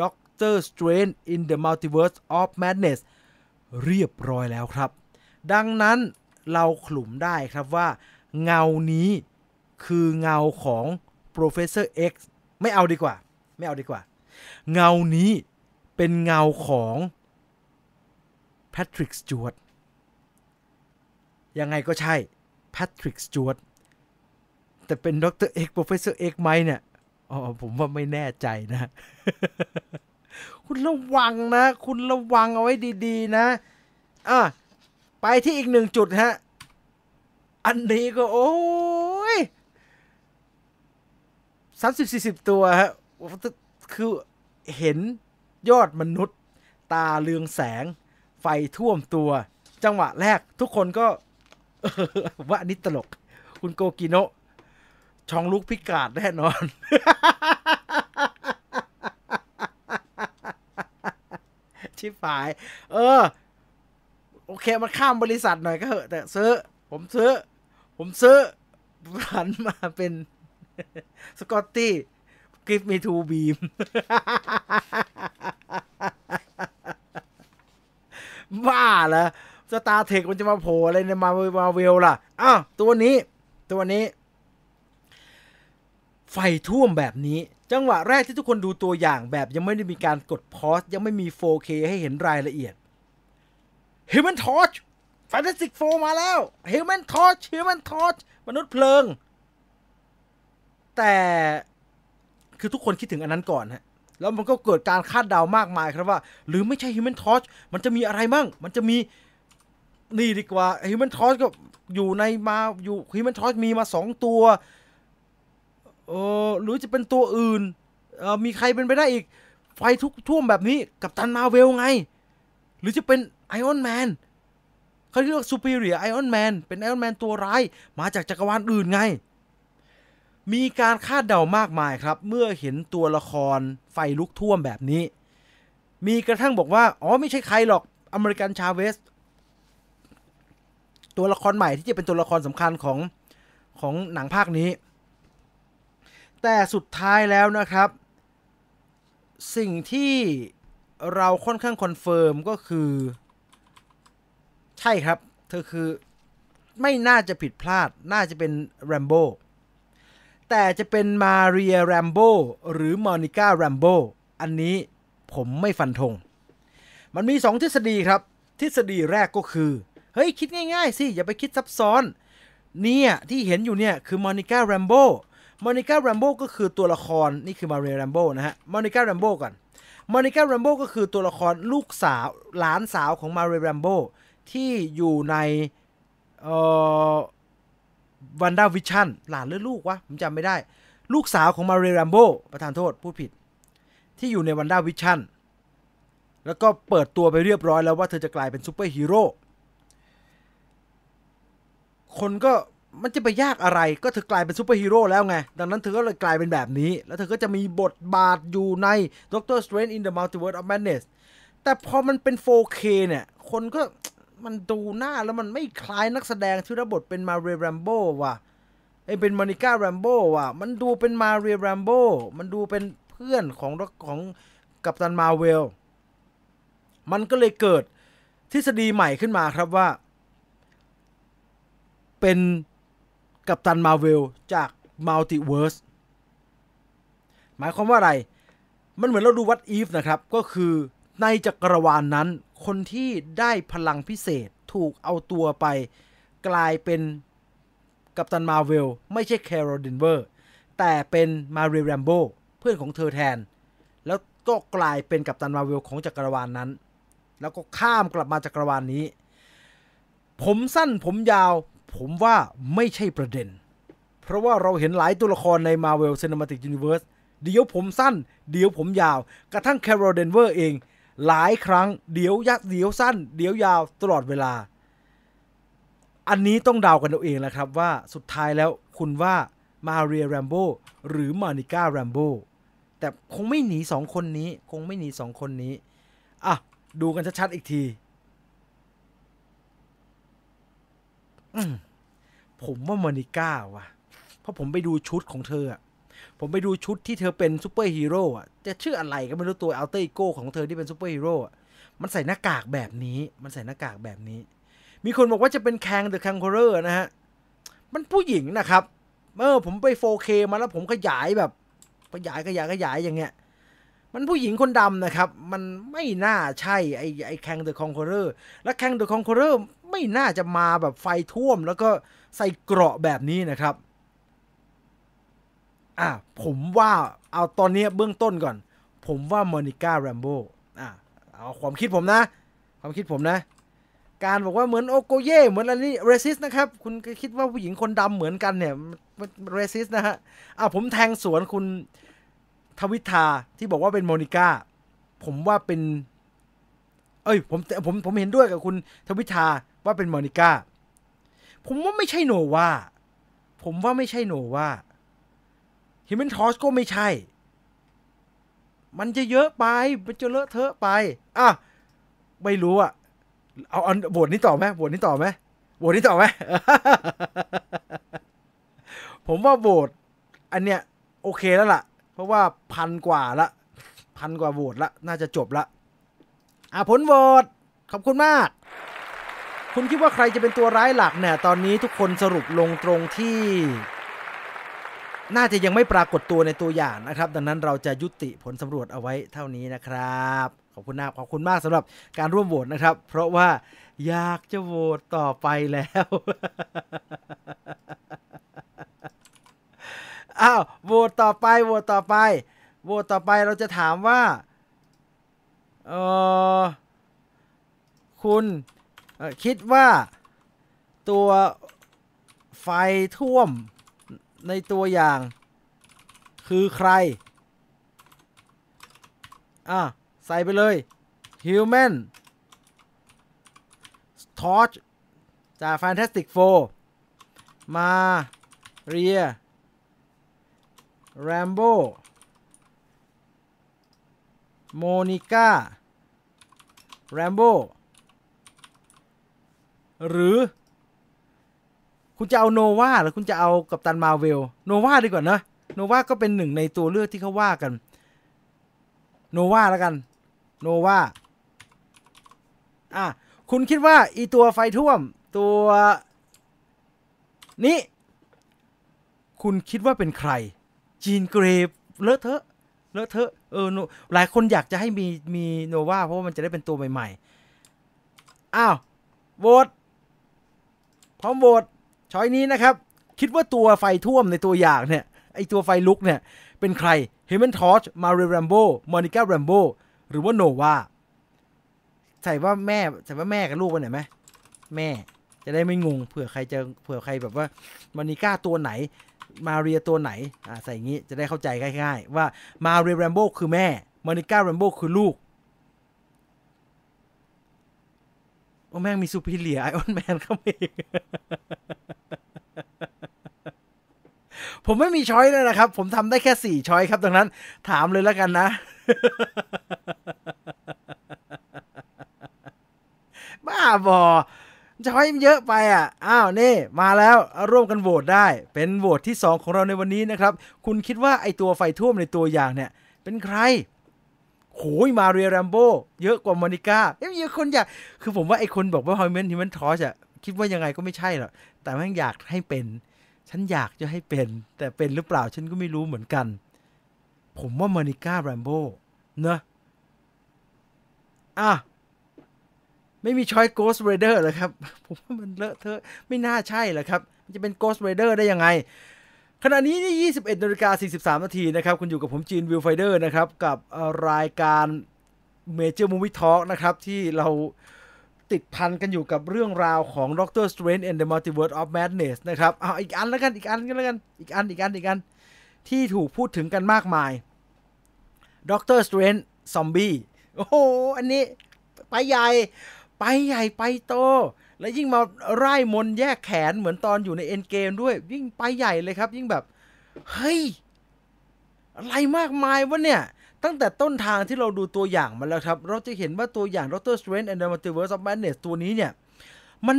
Doctor Strange in the Multiverse of Madness เรียบร้อยแล้วครับ ดังนั้นเราขลุ่มได้ครับว่า เงานี้คือเงาของ Professor X ไม่เอาดีกว่า ไม่เอาดีกว่า เงานี้เป็นเงาของ Patrick Stewart ยังไงก็ใช่ Patrick Stewart แต่เป็นดร X Professor X ไหมเนี่ย อ๋อผมว่าไม่แน่ใจนะ คุณระวังนะ คุณระวังเอาไว้ดีๆ นะอะไปที่อีกหนึ่งจุดฮะ อันนี้ก็โอ้ยสามสิบสี่สิบตัวฮะคือเห็นยอดมนุษย์ ตาเรืองแสง ไฟท่วมตัว จังหวะแรกทุกคนก็ว่าอันนี้ตลก คุณโกกิโนะ ช่องลุกพิกาดแน่นอน ชิบหาย เออ โอเคมันข้ามบริษัทหน่อยก็เถอะ แต่ซื้อ ผมซื้อ ผมซื้อหันมาเป็นสกอตตี้ give me two beam บ้าเหรอสตาร์เทคมันจะมาโผล่อะไรในมามาเวลล่ะ อ้าว ตัวนี้ ตัวนี้ ไฟท่วมแบบนี้ จังหวะแรกที่ทุกคนดูตัวอย่างแบบยังไม่ได้มีการกดพอสยังไม่มี 4K ให้เห็นรายละเอียด Human Torch Fantastic Four มาแล้ว Human Torch Human Torch มนุษย์เพลิง แต่คือทุกคนคิดถึงอันนั้นก่อนฮะแล้วมันก็เกิดการคาดเดามากมายครับว่า หรือไม่ใช่ Human Torch มันจะมีอะไรมั่ง มันจะมีนี่ดีกว่า Human Torch ก็อยู่ในมาอยู่ Human Torch มีมาสองตัว เออหรือจะเป็นตัวอื่นเออมีใครเป็นไปได้อีก ไฟทุกท่วมแบบนี้กับตันมาเวลไง หรือจะเป็นไอออนแมนเขาเรียก Superior Iron Man เป็น Iron Man ตัวร้าย มาจากจักรวาลอื่นไง มีการคาดเดามากมายครับ เมื่อเห็นตัวละครไฟลุกท่วมแบบนี้ มีกระทั่งบอกว่า อ๋อไม่ใช่ใครหรอก America Chavez ตัวละครใหม่ที่จะเป็นตัวละครสำคัญของของหนังภาคนี้ แต่สุดท้ายแล้วนะครับ สิ่งที่เราค่อนข้าง confirm ก็คือ ใช่ครับ เธอคือไม่น่าจะผิดพลาด น่าจะเป็น Rambeau แต่จะเป็น Maria Rambeau หรือ Monica Rambeau อันนี้ผมไม่ฟันธง มันมีสองทฤษฎีครับ ทฤษฎีแรกก็คือ เฮ้ย คิดง่าย ๆ สิ อย่าไปคิดซับซ้อน เนี่ย ที่เห็นอยู่เนี่ย คือ Monica Rambeau Monica Rambeau ก็คือตัวละครนี่คือ Maria Rambeau นะฮะ Monica Rambeau ก่อนMonica Rambeau ก็คือตัวละครลูกสาวหลานสาวของ Maria Rambeau ที่อยู่ในเอ่อ WandaVision หลานหรือลูกวะผมจำไม่ได้ ลูกสาวของ Maria Rambeau ประทานโทษพูดผิด ที่อยู่ใน WandaVision แล้วก็เปิดตัวไปเรียบร้อยแล้วว่าเธอจะกลายเป็นซูเปอร์ฮีโร่คนก็ มันจะไปยากอะไรก็เธอกลายเป็นซูเปอร์ฮีโร่แล้วไง ดังนั้นเธอก็เลยกลายเป็นแบบนี้ แล้วเธอก็จะมีบทบาทอยู่ใน Doctor Strange in the Multiverse of Madness แต่พอมันเป็น 4K เนี่ย คนก็มันดูหน้าแล้วมันไม่คล้ายนักแสดงที่รับบทเป็นมาเรียแรมโบ้ว่ะไอเป็นมอนิก้าแรมโบ้ว่ะ มันดูเป็นมาเรียแรมโบ้มันดูเป็นเพื่อนของของกัปตันมาเวล มันก็เลยเกิดทฤษฎีใหม่ขึ้นมาครับว่า เป็น กัปตันมาเวลจาก multiverse หมายความว่าอะไร มันเหมือนเราดู What If นะครับ ก็คือในจักรวาลนั้น คนที่ได้พลังพิเศษถูกเอาตัวไป กลายเป็น Captain Marvel ไม่ใช่ Carol Danvers แต่เป็น Maria Rambeau เพื่อนของเธอแทน แล้วก็กลายเป็น Captain Marvel ของจักรวาลนั้น แล้วก็ข้ามกลับมาจักรวาลนี้ ผมสั้นผมยาว ผมว่าไม่ใช่ประเด็น เพราะว่าเราเห็นหลายตัวละครใน Marvel Cinematic Universe เดี๋ยวผมสั้น เดี๋ยวผมยาว กระทั่งแคโรเดนเวอร์เอง หลายครั้ง เดี๋ยวยักเดี๋ยวสั้น เดี๋ยวยาวตลอดเวลา อันนี้ต้องเดากันเอาเองแหละครับว่าสุดท้ายแล้วคุณว่ามาเรียแรมโบหรือมานิก้าแรมโบแต่คงไม่หนีสองคนนี้ คงไม่หนีสองคนนี้ อะ ดูกันชัดๆอีกที อืม ผมว่ามานิก้าว่ะ เพราะผมไปดูชุดของเธออะผมไปดูชุดที่เธอเป็นซูเปอร์ฮีโร่อะจะชื่ออะไรก็ไม่รู้ตัว alter ego ของเธอที่เป็นซูเปอร์ฮีโร่อะมันใส่หน้ากากแบบนี้ มันใส่หน้ากากแบบนี้ มีคนบอกว่าจะเป็น Kang the Conqueror นะฮะ มันผู้หญิงนะครับเออผมไป 4K มาแล้วผมขยายแบบ ขยายขยายขยายอย่างเงี้ย มันผู้หญิงคนดำนะครับ มันไม่น่าใช่ไอ้ไอ้ Kang the Conqueror และ Kang the Conqueror ไม่น่าจะมาแบบไฟท่วม แล้วก็ใส่เกราะแบบนี้นะครับอะผมว่าเอาตอนนี้เบื้องต้นก่อน ผมว่า Monica Rambeau อะเอาความคิดผมนะ ความคิดผมนะ การบอกว่าเหมือน Okoye เหมือนอะไรนี่ racist นะครับ คุณคิดว่าผู้หญิงคนดำเหมือนกันเนี่ย racist นะฮะอะผมแทงสวนคุณทวิทาที่บอกว่าเป็นโมนิก้าผมว่าเป็น เอ้ยผมผมผมเห็นด้วยกับคุณทวิทาว่าเป็นโมนิก้าผมว่าไม่ใช่ Nova ผมว่าไม่ใช่ Nova Human Torch ก็ไม่ใช่ มันจะเยอะไป มันจะเลอะเทอะไป อะ ไม่รู้อะ เอาอาโหวตนี้ต่อไหมโหวตนี้ต่อไหมโหวตนี้ต่อไหมผมว่าโหวตอันเนี้ยโอเคแล้วล่ะ เพราะว่าพันกว่าละ พันกว่าโหวตละ น่าจะจบละ อะผลโหวตขอบคุณมาก คุณคิดว่าใครจะเป็นตัวร้ายหลักเนี่ยตอนนี้ทุกคนสรุปลงตรงที่ น่าจะยังไม่ปรากฏตัวในตัวอย่างนะครับ ดังนั้นเราจะยุติผลสำรวจเอาไว้เท่านี้นะครับขอบคุณมากขอบคุณมากสำหรับการร่วมโหวตนะครับ เพราะว่าอยากจะโหวตต่อไปแล้วอ้าวโหวตต่อไปโหวตต่อไปโหวตต่อไปเราจะถามว่า เออคุณคิดว่าตัวไฟท่วมในตัวอย่าง คือใคร อะ ใส่ไปเลย Human Torch จาก Fantastic Four มาเรีย Rambo โมนิก้า Rambo หรือ คุณจะเอาโนวาหรือคุณจะเอากัปตันมาเวลโนวาดีกว่านะโนวาก็เป็นหนึ่งในตัวเลือกที่เขาว่ากันโนวาแล้วกันโนวาอะคุณคิดว่าอีตัวไฟท่วมตัวนี้ คุณคิดว่าเป็นใคร จีนเกรฟเลอะเทอะเลอะเทอะ เออหลายคนอยากจะให้มีมีโนวาเพราะว่ามันจะได้เป็นตัวใหม่ๆ อ้าวโหวตพร้อมโหวต choice นี้นะครับ คิดว่าตัวไฟท่วมในตัวอย่างเนี่ยไอตัวไฟลุกเนี่ย เป็นใครเฮม n นทอ c มาเร r รมโบมอนิก้าแรมโบหรือว่าโนวาใส่ว่าแม่ใส่ว่าแม่กับลูกไปไหนไหมแม่จะได้ไม่งงเผื่อใครจะเผื่อใครแบบว่ามอนิก้าตัวไหน Maria ตัวไหนอ่าใส่อย่างนี้จะได้เข้าใจง่ายๆ ว่า Maria Rambeau คือแม่Monica Rambeau คือลูกโอ้แม่งมี Superior Iron Man เข้ามาอีกผมไม่มี choice เลยนะครับ ผมทำได้แค่สี่ choice ครับดังนั้น ถามเลยแล้วกันนะ บ้าบอ choice มันเยอะไปอะ อ้าวนี่มาแล้วร่วมกันโหวตได้ เป็นโหวตที่ 2 ของเราในวันนี้นะครับ คุณคิดว่าไอตัวไฟท่วมในตัวอย่างเนี่ย เป็นใครโหยมาเรียแรมโบ้เยอะกว่าโมนิก้าเอ้ยมีคนอยาก คือผมว่าไอคนบอกว่าฮอยเมนฮิมันทอชอะคิดว่ายังไงก็ไม่ใช่หรอกแต่แม่งอยากให้เป็น ฉันอยากจะให้เป็น แต่เป็นหรือเปล่าฉันก็ไม่รู้เหมือนกัน ผมว่าโมนิก้าแรมโบ้เนอะอะ ไม่มีช้อย Ghost Rider เลยครับ ผมว่ามันเลอะเทอะไม่น่าใช่แหละครับ มันจะเป็น Ghost Rider ได้ยังไง ขณะนี้นี่21นาฬิกา43 นาทีนะครับ คุณอยู่กับผมจีน Viewfinder นะครับ กับรายการเมเจอร์มูวิทอ l k นะครับ ที่เราติดพันกันอยู่กับเรื่องราวของ Doctor Strange and the Multiverse of Madness นะครับเอาอีกอันแล้วกันอีกอันก็แล้วกันอีกอันอีกอันอีกอันที่ถูกพูดถึงกันมากมาย Doctor Strange Zombie โอ้โห อันนี้ไปใหญ่ ไปใหญ่ไปโต แล้วยิ่งมาร่ายมนตร์แยกแขนเหมือนตอนอยู่ใน Endgame ด้วย ยิ่งไปใหญ่เลยครับ ยิ่งแบบ เฮ้ย อะไรมากมายวะเนี่ย ตั้งแต่ต้นทางที่เราดูตัวอย่างมาแล้วครับ เราจะเห็นว่าตัวอย่าง Doctor Strange and the Multiverse of Madness ตัวนี้เนี่ย มัน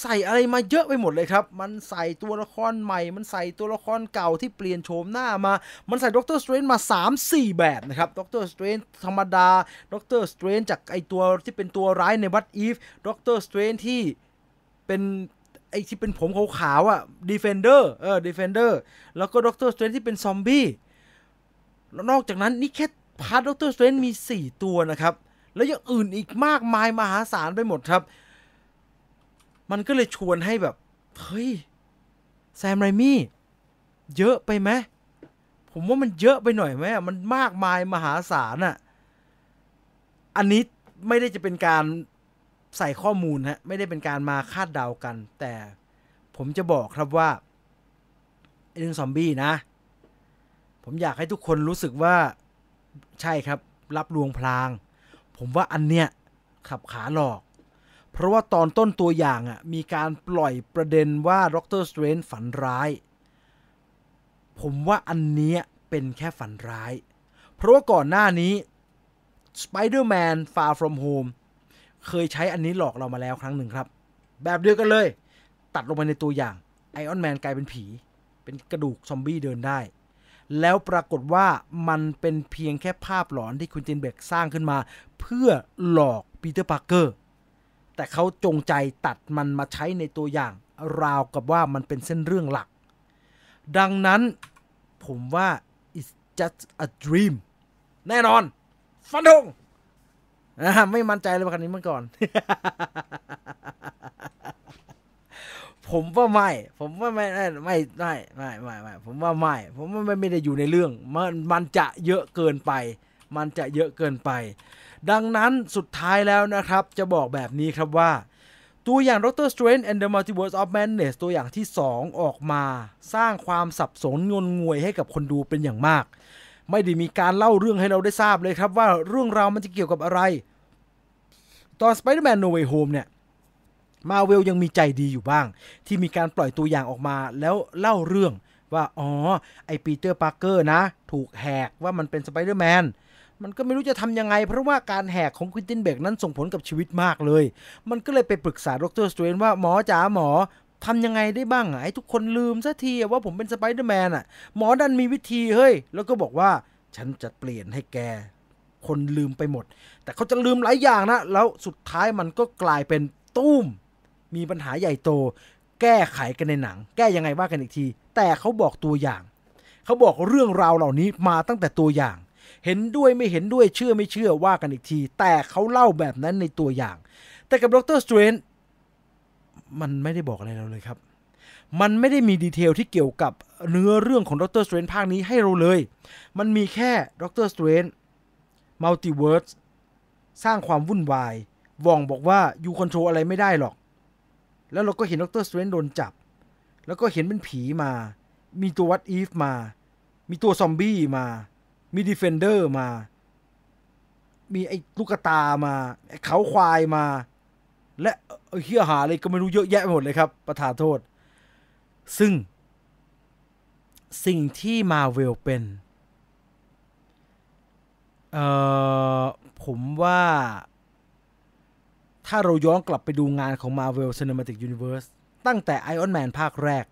ใส่อะไรมาเยอะไปหมดเลยครับ มันใส่ตัวละครใหม่ มันใส่ตัวละครเก่าที่เปลี่ยนโฉมหน้ามา มันใส่ Doctor Strange มา 3-4 แบบนะครับ Doctor Strange ธรรมดา Doctor Strange จากไอตัวที่เป็นตัวร้ายใน What If Doctor Strange ที่เป็นไอที่เป็นผมขาวๆอะ Defender เออ Defender แล้วก็ Doctor Strange ที่เป็นซอมบี้ แล้วนอกจากนั้นนี่แค่ part Doctor Strange มี 4 ตัวนะครับ แล้วยังอื่นอีกมากมายมหาศาลไปหมดครับ มันก็เลยชวนให้แบบ เฮ้ย แซมไรมี่ เยอะไปไหมผมว่ามันเยอะไปหน่อยไหมมันมากมายมหาศาลอะอันนี้ไม่ได้จะเป็นการใส่ข้อมูลฮะไม่ได้เป็นการมาคาดเดากัน แต่ผมจะบอกครับว่าเรื่องซอมบี้นะ ผมอยากให้ทุกคนรู้สึกว่าใช่ครับ รับลวงพลาง ผมว่าอันเนี้ยขับขาหลอก เพราะว่าตอนต้นตัวอย่างอะมีการปล่อยประเด็นว่า Doctor Strange ฝันร้าย ผมว่าอันนี้เป็นแค่ฝันร้าย เพราะว่าก่อนหน้านี้ Spider-Man Far From Home เคยใช้อันนี้หลอกเรามาแล้วครั้งหนึ่งครับ แบบเดียวกันเลย ตัดลงไปในตัวอย่าง Iron Man กลายเป็นผี เป็นกระดูกซอมบี้เดินได้ แล้วปรากฏว่ามันเป็นเพียงแค่ภาพหลอนที่ Quentin Beck สร้างขึ้นมา เพื่อหลอกปีเตอร์ปาร์เกอร์ แต่เขาจงใจตัดมันมาใช้ในตัวอย่าง ราวกับว่ามันเป็นเส้นเรื่องหลัก ดังนั้นผมว่า it's just a dream แน่นอน ฟันธงไม่มั่นใจเลยว่าคันนี้เมื่อก่อน ผมว่าไม่ ผมว่าไม่ไม่ไม่ไม่ไม่ไม่ผมว่าไม่ ผมว่าไม่ไม่ได้อยู่ในเรื่อง มันมันจะเยอะเกินไป มันจะเยอะเกินไป ดังนั้นสุดท้ายแล้วนะครับ จะบอกแบบนี้ครับว่า ตัวอย่าง Doctor Strange and the Multiverse of Madness ตัวอย่างที่ 2 ออกมา สร้างความสับสนงนงวยให้กับคนดูเป็นอย่างมาก ไม่ได้มีการเล่าเรื่องให้เราได้ทราบเลยครับว่าเรื่องราวมันจะเกี่ยวกับอะไร ตอน Spider-Man No Way Home เนี่ยมาเวลยังมีใจดีอยู่บ้าง ที่มีการปล่อยตัวอย่างออกมาแล้วเล่าเรื่องว่า อ๋อ ไอ้ Peter Parker นะ ถูกแหกว่ามันเป็นสไปเดอร์แมน มันก็ไม่รู้จะทำยังไง เพราะว่าการแหกของ Quentin Beck นั้นส่งผลกับชีวิตมากเลย มันก็เลยไปปรึกษาดร. Strange ว่าหมอจ๋าหมอทำยังไงได้บ้างให้ทุกคนลืมซะทีว่าผมเป็นสไปเดอร์แมนอะ หมอดันมีวิธีเฮ้ย แล้วก็บอกว่าฉันจะเปลี่ยนให้แก คนลืมไปหมด แต่เขาจะลืมหลายอย่างนะ แล้วสุดท้ายมันก็กลายเป็นตุ้ม มีปัญหาใหญ่โต แก้ไขกันในหนัง แก้ยังไงว่ากันอีกที แต่เขาบอกตัวอย่าง เขาบอกเรื่องราวเหล่านี้มาตั้งแต่ตัวอย่าง เห็นด้วยไม่เห็นด้วยเชื่อไม่เชื่อว่ากันอีกที แต่เขาเล่าแบบนั้นในตัวอย่าง แต่กับดร. Strange มันไม่ได้บอกอะไรเราเลยครับมันไม่ได้มี detail ที่เกี่ยวกับเนื้อเรื่องของดร. Strange ภาคนี้ให้เราเลย มันมีแค่ดร. Strange Multiverseสร้างความวุ่นวาย Wong บอกว่า you control อะไรไม่ได้หรอก แล้วเราก็เห็นดร. Strange โดนจับ แล้วก็เห็นเป็นผีมา มีตัว What If มา มีตัวซอมบี้มา มี Defender มา มีไอ้ลูกตามาไอ้เขาควายมา และเหี้ยห่าอะไรก็ไม่รู้เยอะแยะไปหมดเลยครับ ประทานโทษ ซึ่ง สิ่งที่มาเวลเป็น เอ่อ ผมว่า ถ้าเราย้อนกลับไปดูงานของ Marvel Cinematic Universe ตั้งแต่ Iron Man ภาคแรก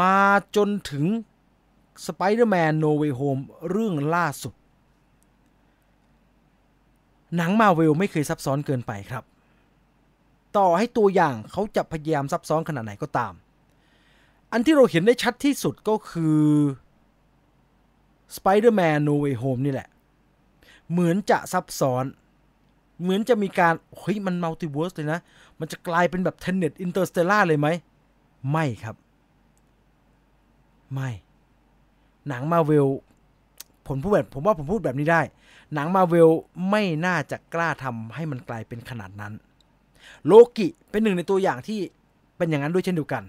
มาจนถึง Spider-Man No Way Home เรื่องล่าสุด หนังมาเวลไม่เคยซับซ้อนเกินไปครับ ต่อให้ตัวอย่างเขาจะพยายามซับซ้อนขนาดไหนก็ตาม อันที่เราเห็นได้ชัดที่สุดก็คือ Spider-Man No Way Home นี่แหละ เหมือนจะซับซ้อน เหมือนจะมีการ เฮ้ย มัน Multiverse เลยนะ มันจะกลายเป็นแบบ Tenet Interstellar เลยไหม ไม่ครับ ไม่ หนังมาเวลผมพูดแบบผมว่าผมพูดแบบนี้ได้ หนังมาเวลไม่น่าจะกล้าทำให้มันกลายเป็นขนาดนั้น โลกิเป็นหนึ่งในตัวอย่างที่เป็นอย่างนั้นด้วยเช่นเดียวกัน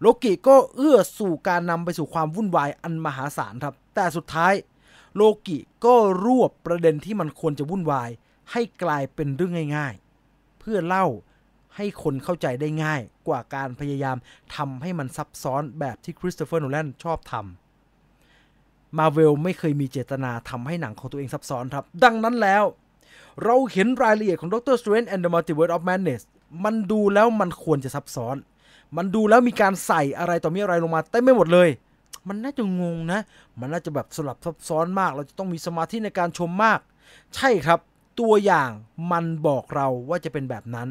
โลกิก็เอื้อสู่การนำไปสู่ความวุ่นวายอันมหาศาลครับ แต่สุดท้าย โลกิก็รวบประเด็นที่มันควรจะวุ่นวาย ให้กลายเป็นเรื่องง่าย ๆ เพื่อเล่าให้คนเข้าใจได้ง่ายกว่าการพยายามทำให้มันซับซ้อนแบบที่คริสโตเฟอร์โนแลนชอบทำ มาเวลไม่เคยมีเจตนาทำให้หนังของตัวเองซับซ้อนครับ ดังนั้นแล้ว เราเห็นรายละเอียดของ Doctor Strange and the Multiverse of Madness มันดูแล้วมันควรจะซับซ้อน มันดูแล้วมีการใส่อะไรต่อมีอะไรลงมาเต็มไม่หมดเลย มันน่าจะงงนะ มันน่าจะแบบสลับซับซ้อนมาก เราจะต้องมีสมาธิในการชมมาก ใช่ครับตัวอย่างมันบอกเราว่าจะเป็นแบบนั้น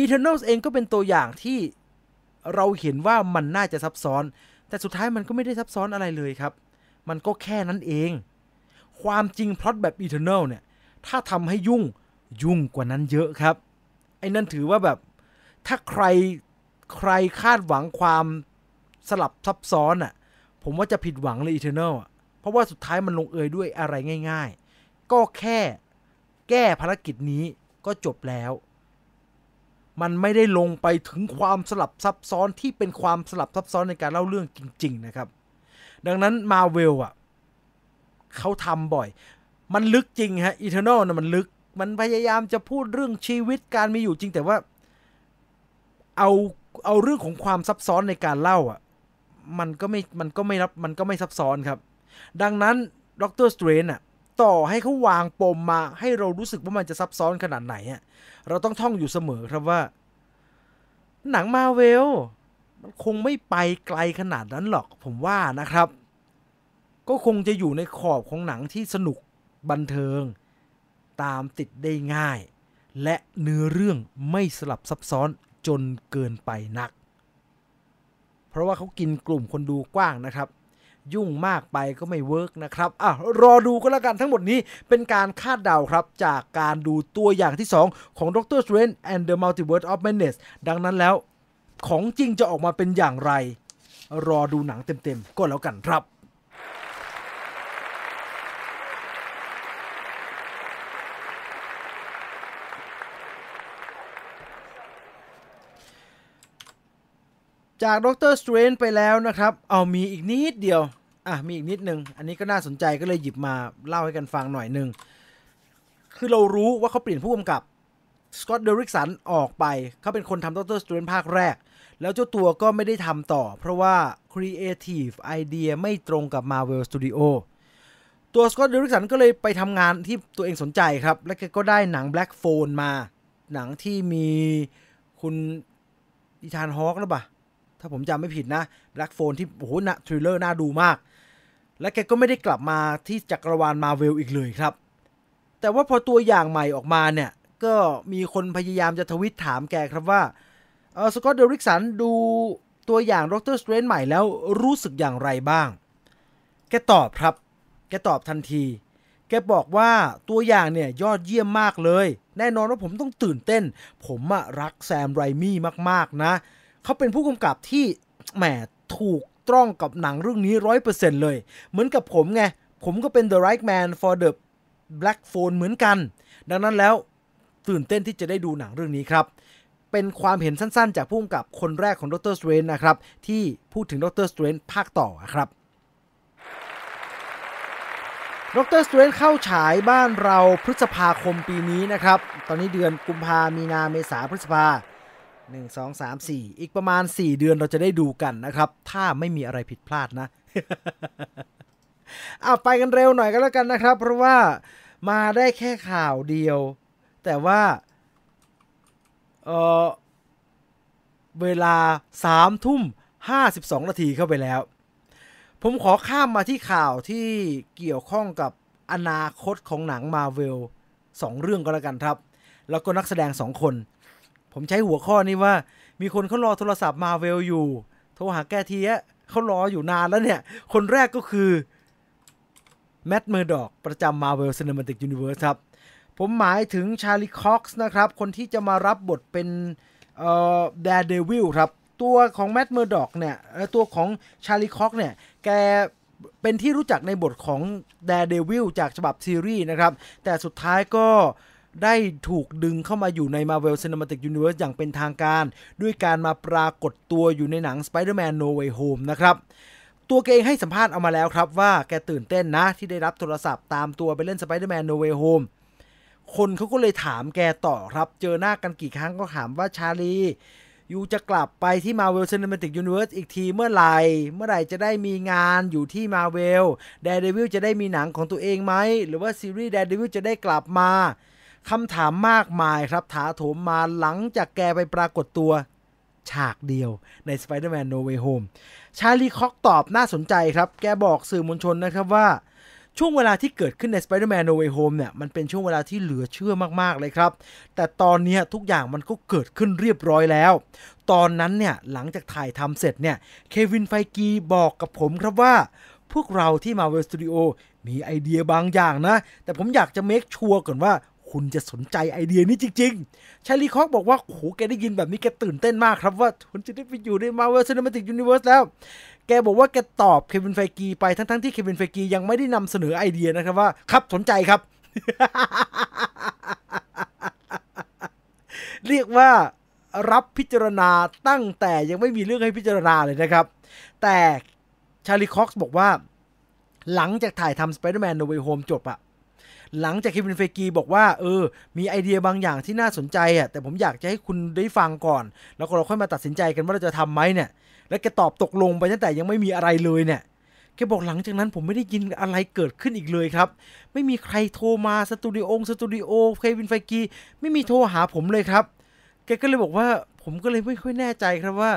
Eternals เองก็เป็นตัวอย่างที่เราเห็นว่ามันน่าจะซับซ้อน แต่สุดท้ายมันก็ไม่ได้ซับซ้อนอะไรเลยครับ มันก็แค่นั้นเอง ความจริงพล็อตแบบ Eternal เนี่ย ถ้าทำให้ยุ่งยุ่งกว่านั้นเยอะครับ ไอ้นั่นถือว่าแบบ ถ้าใครใครคาดหวังความสลับซับซ้อนอะ่ะ ผมว่าจะผิดหวังเลย Eternal อะ เพราะว่าสุดท้ายมันลงเอยด้วยอะไรง่าย ๆ ก็แค่แก้ภารกิจนี้ก็จบแล้ว มันไม่ได้ลงไปถึงความสลับซับซ้อนที่เป็นความสลับซับซ้อนในการเล่าเรื่องจริง ๆ นะครับ ดังนั้นมาเวลอะเขาทำบ่อย มันลึกจริงฮะ Eternal นะมันลึก มันพยายามจะพูดเรื่องชีวิตการมีอยู่จริงแต่ว่า เอาเอาเรื่องของความซับซ้อนในการเล่าอะ มันก็ไม่มันก็ไม่รับมันก็ไม่ซับซ้อนครับ ดังนั้น Doctor Strange อะต่อให้เขาวางปมมาให้เรารู้สึกว่ามันจะซับซ้อนขนาดไหนอะเราต้องท่องอยู่เสมอครับว่า หนังมาเวล มันคงไม่ไปไกลขนาดนั้นหรอกผมว่านะครับ ก็คงจะอยู่ในขอบของหนังที่สนุกบันเทิง ตามติดได้ง่าย และเนื้อเรื่องไม่สลับซับซ้อนจนเกินไปนัก เพราะว่าเขากินกลุ่มคนดูกว้างนะครับ ยุ่งมากไปก็ไม่เวิร์กนะครับอะรอดูก็แล้วกันทั้งหมดนี้เป็นการคาดเดาครับ จากการดูตัวอย่างที่ 2 ของ Doctor Strange and the Multiverse of Madness ดังนั้นแล้ว ของจริงจะออกมาเป็นอย่างไร รอดูหนังเต็มๆ ก็แล้วกันครับจากด็อกเตอร์สเตรนไปแล้วนะครับ เอามีอีกนิดเดียว อะ มีอีกนิดนึง อันนี้ก็น่าสนใจก็เลยหยิบมาเล่าให้กันฟังหน่อยหนึ่ง คือเรารู้ว่าเขาเปลี่ยนผู้กำกับ Scott Derrickson ออกไป เขาเป็นคนทำ Doctor Strange ภาคแรก แล้วเจ้าตัวก็ไม่ได้ทำต่อ เพราะว่า Creative Idea ไม่ตรงกับ Marvel Studio ตัว Scott Derrickson ก็เลยไปทำงานที่ตัวเองสนใจครับ และแกก็ได้หนัง Black Phone มา หนังที่มีคุณ Ethan Hawke หรือเปล่า ถ้าผมจำไม่ผิดนะ Black Phone ที่โอ้โหนะ thriller น่าดูมาก และแกก็ไม่ได้กลับมาที่จักรวาลมาเวลอีกเลยครับ แต่ว่าพอตัวอย่างใหม่ออกมาเนี่ย ก็มีคนพยายามจะทวิตถามแกครับว่าเออ Scott Derrickson ดูตัวอย่าง Doctor Strange ใหม่แล้วรู้สึกอย่างไรบ้าง แกตอบครับ แกตอบทันที แกบอกว่าตัวอย่างเนี่ยยอดเยี่ยมมากเลย แน่นอนว่าผมต้องตื่นเต้น ผมอะรัก Sam Raimi มากๆนะ เขาเป็นผู้กำกับที่แหมถูกต้องกับหนังเรื่องนี้ร้อยเปอร์เซ็นต์เลย เหมือนกับผมไง ผมก็เป็น The Right Man for the Black Phone เหมือนกัน ดังนั้นแล้ว ตื่นเต้นที่จะได้ดูหนังเรื่องนี้ครับ เป็นความเห็นสั้นๆ จากผู้กำกับคนแรกของ Doctor Strange นะครับ ที่พูดถึง Doctor Strange ภาคต่อครับ Doctor Strange เข้าฉายบ้านเราพฤษภาคมปีนี้นะครับ ตอนนี้เดือนกุมภามีนาเมษาพฤษภา1 2 3 4อีกประมาณ4เดือนเราจะได้ดูกันนะครับ ถ้าไม่มีอะไรผิดพลาดนะอะไปกันเร็วหน่อยก็แล้วกันนะครับ เพราะว่ามาได้แค่ข่าวเดียว แต่ว่าเออเวลา3ทุ่ม52นาทีเข้าไปแล้ว ผมขอข้ามมาที่ข่าวที่เกี่ยวข้องกับอนาคตของหนังมาเวลสองเรื่องก็แล้วกันครับ แล้วก็นักแสดงสองคน ผมใช้หัวข้อนี้ว่า มีคนเขารอโทรศัพท์มาเวลอยู่ โทรหาแกทีอะเขารออยู่นานแล้วเนี่ย คนแรกก็คือ Matt Murdock ประจำ Marvel Cinematic Universe ครับ ผมหมายถึง Charlie Cox นะครับ คนที่จะมารับบทเป็นเอ่อ Daredevil ครับ ตัวของ Matt Murdock เนี่ยตัวของชาลีคอกเนี่ย แกเป็นที่รู้จักในบทของแด r เดวิลจากฉบับซีรีส์นะครับ แต่สุดท้ายก็ได้ถูกดึงเข้ามาอยู่ใน Marvel Cinematic Universe อย่างเป็นทางการ ด้วยการมาปรากฏตัวอยู่ในหนัง Spider-Man No Way Home นะครับตัวแกเองให้สัมภาษณ์เอามาแล้วครับว่าแกตื่นเต้นนะที่ได้รับโทรศัพท์ตามตัวไปเล่น Spider-Man No Way Home คนเขาก็เลยถามแกต่อครับ เจอหน้ากันกี่ครั้งก็ถามว่าชาลียูจะกลับไปที่ Marvel Cinematic Universe อีกทีเมื่อไหร่ เมื่อไหร่จะได้มีงานอยู่ที่ Marvel Daredevil จะได้มีหนังของตัวเองไหม หรือว่าซีรีส์ Daredevil จะได้กลับมาคำถามมากมายครับ ถาโถมมาหลังจากแกไปปรากฏตัวฉากเดียวใน Spider-Man No Way Home ชาลีคอกตอบน่าสนใจครับ แกบอกสื่อมวลชนนะครับว่า ช่วงเวลาที่เกิดขึ้นใน Spider-Man No Way Home เนี่ย มันเป็นช่วงเวลาที่เหลือเชื่อมากๆเลยครับ แต่ตอนนี้ทุกอย่างมันก็เกิดขึ้นเรียบร้อยแล้ว ตอนนั้นเนี่ย หลังจากถ่ายทำเสร็จเนี่ย Kevin Feige บอกกับผมครับว่า พวกเราที่ Marvel Studio มีไอเดียบางอย่างนะ แต่ผมอยากจะ make sure ก่อนว่าคุณจะสนใจไอเดียนี้จริงๆ Charlie Cox บอกว่าโอ้โหแกได้ยินแบบนี้แกตื่นเต้นมากครับว่าคุณจะได้ไปอยู่ใน Marvel Cinematic Universe แล้ว แกบอกว่าแกตอบ Kevin Feige ไปทั้งๆที่ Kevin Feige ยังไม่ได้นำเสนอไอเดียนะครับว่า ครับสนใจครับ เรียกว่ารับพิจารณาตั้งแต่ยังไม่มีเรื่องให้พิจารณาเลยนะครับ แต่ชาลีคอกซ์บอกว่า หลังจากถ่ายทำ Spider-Man No Way Home จบอะหลังจากเควินเฟกีบอกว่าเออ มีไอเดียบางอย่างที่น่าสนใจอะแต่ผมอยากจะให้คุณได้ฟังก่อน แล้วก็เราค่อยมาตัดสินใจกันว่าเราจะทำไหมเนี่ย แล้วแกตอบตกลงไปตั้งแต่ยังไม่มีอะไรเลยเนี่ยแกบอกหลังจากนั้นผมไม่ได้ยินอะไรเกิดขึ้นอีกเลยครับ ไม่มีใครโทรมาสตูดิโอสตูดิโอเควินไฟกีไม่มีโทรหาผมเลยครับ แกก็เลยบอกว่าผมก็เลยไม่ค่อยแน่ใจครับว่า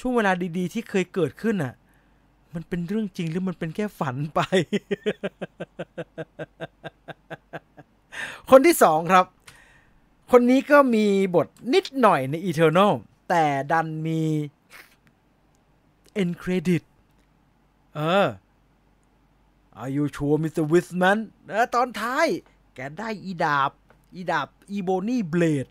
ช่วงเวลาดีๆ ที่เคยเกิดขึ้นอะ มันเป็นเรื่องจริงหรือมันเป็นแค่ฝันไป คนที่สองครับ คนนี้ก็มีบทนิดหน่อยใน Eternal แต่ดันมี end credit เออ Are you sure Mr. Wisman เออตอนท้าย แกได้อีดาบ อีดาบอีโบนี่เบลด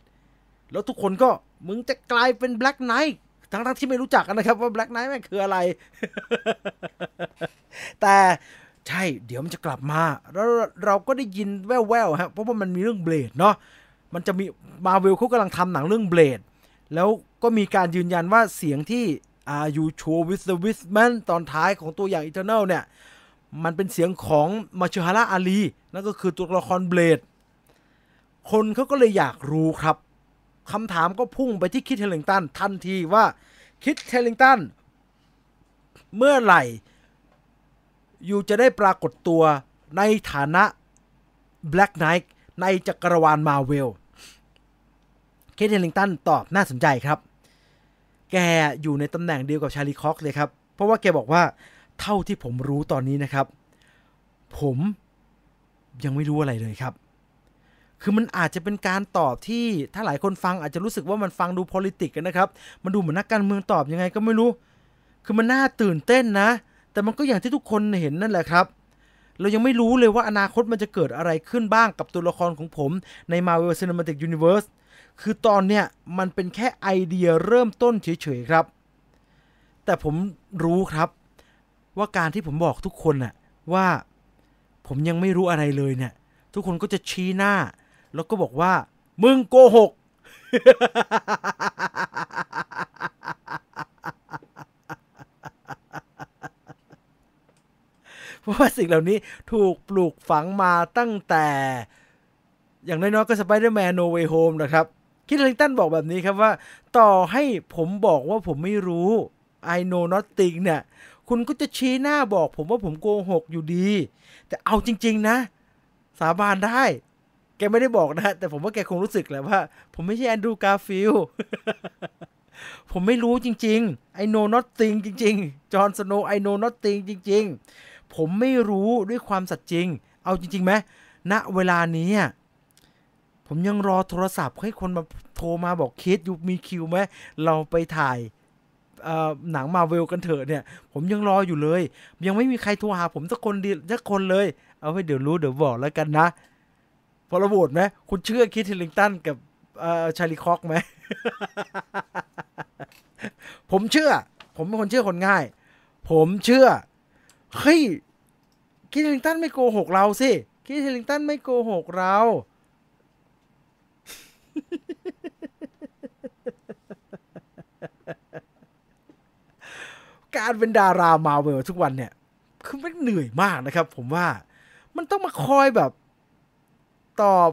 แล้วทุกคนก็มึงจะกลายเป็น Black Knight ทั้งที่ไม่รู้จักกันนะครับว่า Black Knight แม่งคืออะไร แต่ใช่ เดี๋ยวมันจะกลับมาแล้วเราก็ได้ยินแว่วๆฮะเพราะว่ามันมีเรื่องเบลดเนาะมันจะมีมาเวลเขากำลังทำหนังเรื่องเบลดแล้วก็มีการยืนยันว่าเสียงที่ Are you sure with the Wisman ตอนท้ายของตัวอย่าง Eternal เนี่ย มันเป็นเสียงของมาชฮาราอาลีนั่นก็คือตัวละครเบลดคนเขาก็เลยอยากรู้ครับคำถามก็พุ่งไปที่คิดเทลลิงตันทันทีว่าคิดเทลลิงตันเมื่อไหร่อยู่จะได้ปรากฏตัวในฐานะ Black Knight ในจักรวาล Marvel Kit Harington ตอบน่าสนใจครับ แกอยู่ในตำแหน่งเดียวกับ Charlie Cox เลยครับ เพราะว่าแกบอกว่าเท่าที่ผมรู้ตอนนี้นะครับ ผมยังไม่รู้อะไรเลยครับ คือมันอาจจะเป็นการตอบที่ถ้าหลายคนฟังอาจจะรู้สึกว่ามันฟังดู p o l i t i c กันนะครับ มันดูเหมือนนักการเมืองตอบยังไงก็ไม่รู้ คือมันน่าตื่นเต้นนะ แต่มันก็อย่างที่ทุกคนเห็นนั่นแหละครับ เรายังไม่รู้เลยว่าอนาคตมันจะเกิดอะไรขึ้นบ้างกับตัวละครของผมใน Marvel Cinematic Universe คือตอนเนี้ยมันเป็นแค่ไอเดียเริ่มต้นเฉยๆครับ แต่ผมรู้ครับว่าการที่ผมบอกทุกคนน่ะว่าผมยังไม่รู้อะไรเลยเนี่ย ทุกคนก็จะชี้หน้า แล้วก็บอกว่า มึงโกหก เพราะว่าสิ่งเหล่านี้ถูกปลูกฝังมาตั้งแต่ อย่างน้อยๆก็ Spider-Man No Way Home นะครับ คิดลิงตันบอกแบบนี้ครับว่า ต่อให้ผมบอกว่าผมไม่รู้ I know nothing เนี่ย คุณก็จะชี้หน้าบอกผมว่าผมโกหกอยู่ดี แต่เอาจริง ๆ นะ สาบานได้ แกไม่ได้บอกนะ แต่ผมว่าแกคงรู้สึกแหละว่า ผมไม่ใช่แอนดรูกาฟิลผมไม่รู้จริงๆ I know nothing จริง ๆ จอห์นสโนว์ I know nothing จริง ๆ ผมไม่รู้ด้วยความสัตย์จริง เอาจริงๆไหมณเวลานี้ ผมยังรอโทรศัพท์ให้คนมาโทรมาบอกคิดอยู่มีคิวไหมเราไปถ่ายหนังมาเวลกันเถอะเนี่ย ผมยังรออยู่เลย ยังไม่มีใครโทรหาผมสักคนเดียวสักคนเลย เอาไว้เดี๋ยวรู้เดี๋ยวบอกแล้วกันนะ พอระโหวตไหมคุณเชื่อคิดเทลลิงตันกับชาลีคอกไหมผมเชื่อ ผมเป็นคนเชื่อคนง่าย ผมเชื่อเฮ้ยคิดเฮลิงตันไม่โกหกเราสิคิดเฮลิงตันไม่โกหกเรา การเป็นดารามาเวลทุกวันเนี่ย คือมันเหนื่อยมากนะครับ ผมว่ามันต้องมาคอยแบบตอบ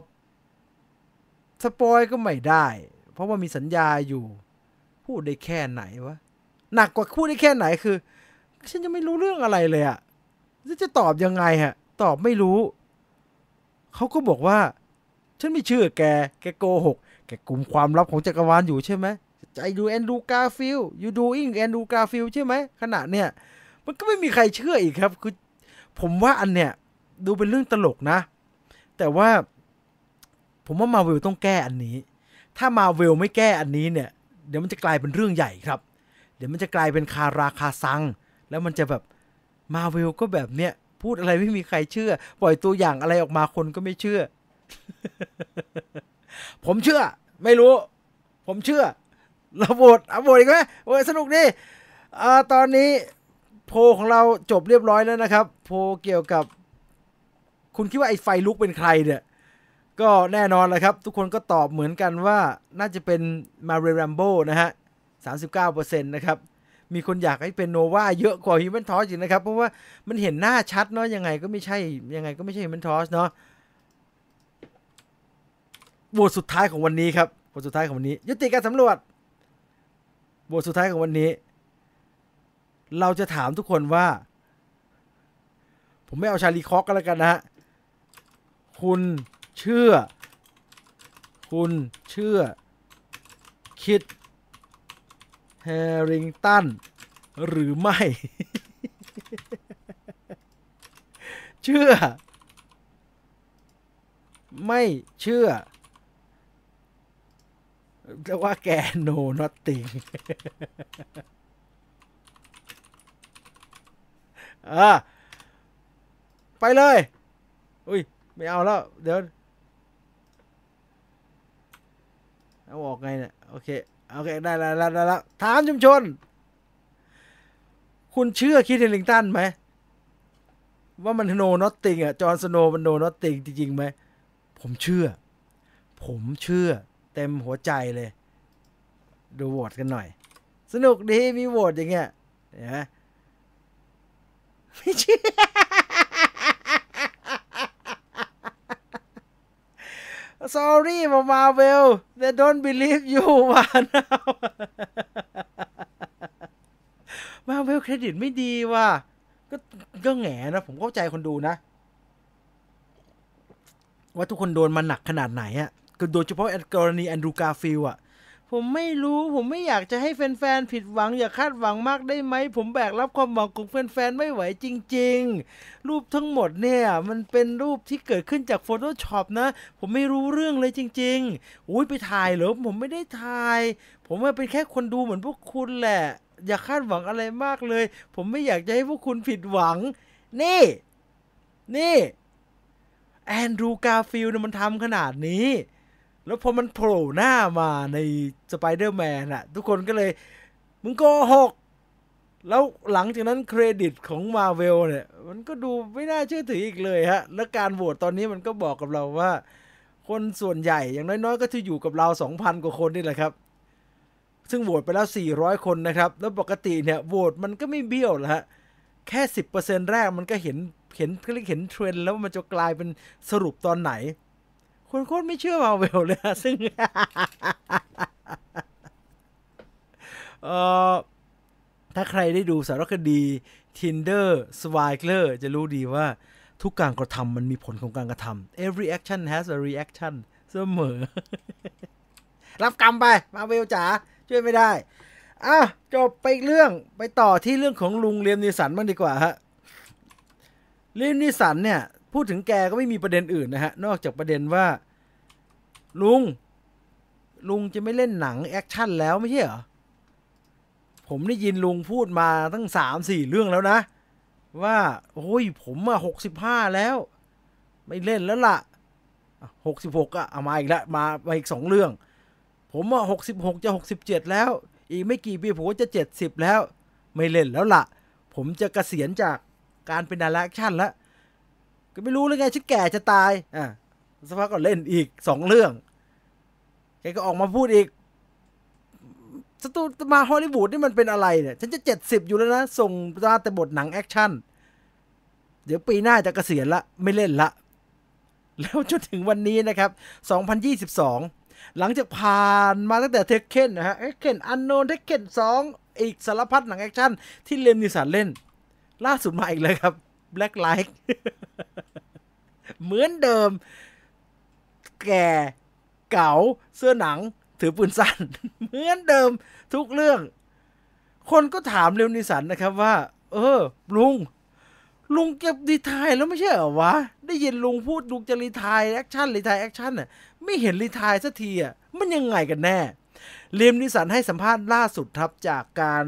spoil ก็ไม่ได้ เพราะว่ามีสัญญาอยู่ พูดได้แค่ไหนวะ หนักกว่าพูดได้แค่ไหนคือ ฉันยังไม่รู้เรื่องอะไรเลยอะ่ะจะตอบยังไงฮะ ตอบไม่รู้ เขาก็บอกว่า ฉันไม่เชื่อแก แกโกหก แกกลุ่มความลับของจักรวาลอยู่ใช่ไหมใจดู Andrew Garfield you doing Andrew Garfield ใช่ไหมขณะเนี่ย มันก็ไม่มีใครเชื่ออีกครับ คือ ผมว่าอันเนี้ยดูเป็นเรื่องตลกนะ แต่ว่า ผมว่ามาเวลต้องแก้อันนี้ ถ้ามาเวลไม่แก้อันนี้เนี่ย เดี๋ยวมันจะกลายเป็นเรื่องใหญ่ครับ เดี๋ยวมันจะกลายเป็นคาราคาซัง แล้วมันจะแบบมาเวลก็แบบเนี้ยพูดอะไรไม่มีใครเชื่อ ปล่อยตัวอย่างอะไรออกมาคนก็ไม่เชื่อ ผมเชื่อ ไม่รู้ ผมเชื่อเราโหวตเอาโหวตอีกไหมโอ้ยสนุกดิอ่าตอนนี้โพลของเราจบเรียบร้อยแล้วนะครับ โพลเกี่ยวกับ คุณคิดว่าไอ้ไฟลุกเป็นใครเนี่ย ก็แน่นอนเลยครับ ทุกคนก็ตอบเหมือนกันว่าน่าจะเป็น Maria Rambeau นะฮะ39%นะครับ มีคนอยากให้เป็น Nova เยอะกว่า Human Torch อีกนะครับ เพราะว่ามันเห็นหน้าชัดเนาะยังไงก็ไม่ใช่ยังไงก็ไม่ใช่ Human Torch เนาะ โหวตสุดท้ายของวันนี้ครับโหวตสุดท้ายของวันนี้ ยุติการสำรวจโหวตสุดท้ายของวันนี้ เราจะถามทุกคนว่า ผมไม่เอาชาลีคอกกันแล้วกันนะฮะคุณเชื่อ คุณเชื่อ คิดแฮริงตันหรือไม่ เชื่อ ไม่เชื่อ เรียกว่าแกโนนอตติงอะไปเลย อุ้ย ไม่เอาแล้ว เดี๋ยว เอาออกไงเนี่ย โอเค โอเค ได้แล้วได้แล้วถามชุมชน คุณเชื่อคิดเฮลิงตันไหม ว่ามันโนนอตติงอะ จอร์นสโนมันโนนอตติงจริงๆไหม ผมเชื่อ ผมเชื่อ เต็มหัวใจเลย ดูโหวตกันหน่อย สนุกดีมีโหวตอย่างเงี้ยเห็นไหมไม่เชื่อ sorry มา Marvel they don't believe you ว่านะ Marvel เครดิตไม่ดีว่ะก็ก็แง่นะ ผมเข้าใจคนดูนะ ว่าทุกคนโดนมาหนักขนาดไหนอะ ก็โดยเฉพาะกรณีแอนดรูการ์ฟิลอะผมไม่รู้ผมไม่อยากจะให้แฟนๆผิดหวังอย่าคาดหวังมากได้ไหม ผมแบกรับความหวังของแฟนๆไม่ไหวจริง ๆ รูปทั้งหมดเนี่ย มันเป็นรูปที่เกิดขึ้นจาก Photoshop นะ ผมไม่รู้เรื่องเลยจริง ๆ อุ้ยไปถ่ายเหรอผมไม่ได้ถ่าย ผมเป็นแค่คนดูเหมือนพวกคุณแหละ อย่าคาดหวังอะไรมากเลย ผมไม่อยากจะให้พวกคุณผิดหวัง นี่ นี่แอนดรูว์ การ์ฟิลด์มันทำขนาดนี้ แล้วพอมันโผล่หน้ามาในสไปเดอร์แมนอะทุกคนก็เลย มึงโกหก แล้วหลังจากนั้นเครดิตของมาร์เวลเนี่ย มันก็ดูไม่น่าเชื่อถืออีกเลยฮะ และการโหวตตอนนี้มันก็บอกกับเราว่า คนส่วนใหญ่อย่างน้อยๆ ก็จะอยู่กับเรา 2,000 กว่าคนนี่แหละครับ ซึ่งโหวตไปแล้ว 400 คนนะครับ แล้วปกติเนี่ยโหวตมันก็ไม่เบี้ยวละฮะแค่ 10%แรกมันก็เห็นเห็นเรียกเห็นเทรนแล้วมันจะกลายเป็นสรุปตอนไหน คนโคตรไม่เชื่อมาเวลเลยนะซึ่งเอ่อถ้าใครได้ดูสารคดี Tinder s w i g l e r จะรู้ดีว่าทุกการกระทำมันมีผลของการกระทำ every action has a reaction เสมอ รับกรรมไป มาเวลจ๋าช่วยไม่ได้ อะ จบไปอีกเรื่องไปต่อที่เรื่องของลุงเลียมนิสันบ้างดีกว่าฮะเลียมนิสันเนี่ย พูดถึงแกก็ไม่มีประเด็นอื่นนะฮะ นอกจากประเด็นว่า ลุง ลุงจะไม่เล่นหนังแอคชั่นแล้วไม่ใช่เหรอ ผมได้ยินลุงพูดมาตั้งสามสี่เรื่องแล้วนะ ว่า โอ้ย ผมอะหกสิบห้าแล้ว ไม่เล่นแล้วล่ะหกสิบหกอะเอามาอีกแล้วมามาอีกสองเรื่อง ผมอะหกสิบหกจะหกสิบเจ็ดแล้ว อีกไม่กี่ปีผมก็จะ70แล้ว ไม่เล่นแล้วล่ะ ผมจะกะเกษียณจากการเป็นดาราแอคชั่นแล้ว ก็ไม่รู้เลยไงฉันแก่จะตาย อะสักพักก็เล่นอีกสองเรื่องแกก็ออกมาพูดอีกสตูมาฮอลลีวูดนี่มันเป็นอะไรเนี่ย ฉันจะเจ็ดสิบอยู่แล้วนะ ส่งมาแต่บทหนังแอคชั่น เดี๋ยวปีหน้าจะกะเกษียณละ ไม่เล่นละ แล้วจนถึงวันนี้นะครับ 2022 หลังจากผ่านมาตั้งแต่ Taken นะฮะ Taken Unknown Taken สองอีกสารพัดหนังแอคชั่นที่เลียมนีสันเล่น ล่าสุดมาอีกเลยครับ Black Light เหมือนเดิม แก่เก๋าเสื้อหนัง ถือปืนสั้น เหมือนเดิมทุกเรื่อง คนก็ถามเลียมนีสันนะครับว่า เออ ลุง ลุงเก็บดีทายแล้วไม่ใช่เหรอวะ ได้ยินลุงพูดลุงจะ retire แอคชั่น retire แอคชั่นน่ะไม่เห็น retire สักทีอะมันยังไงกันแน่เลียมนีสันให้สัมภาษณ์ล่าสุดครับจากการ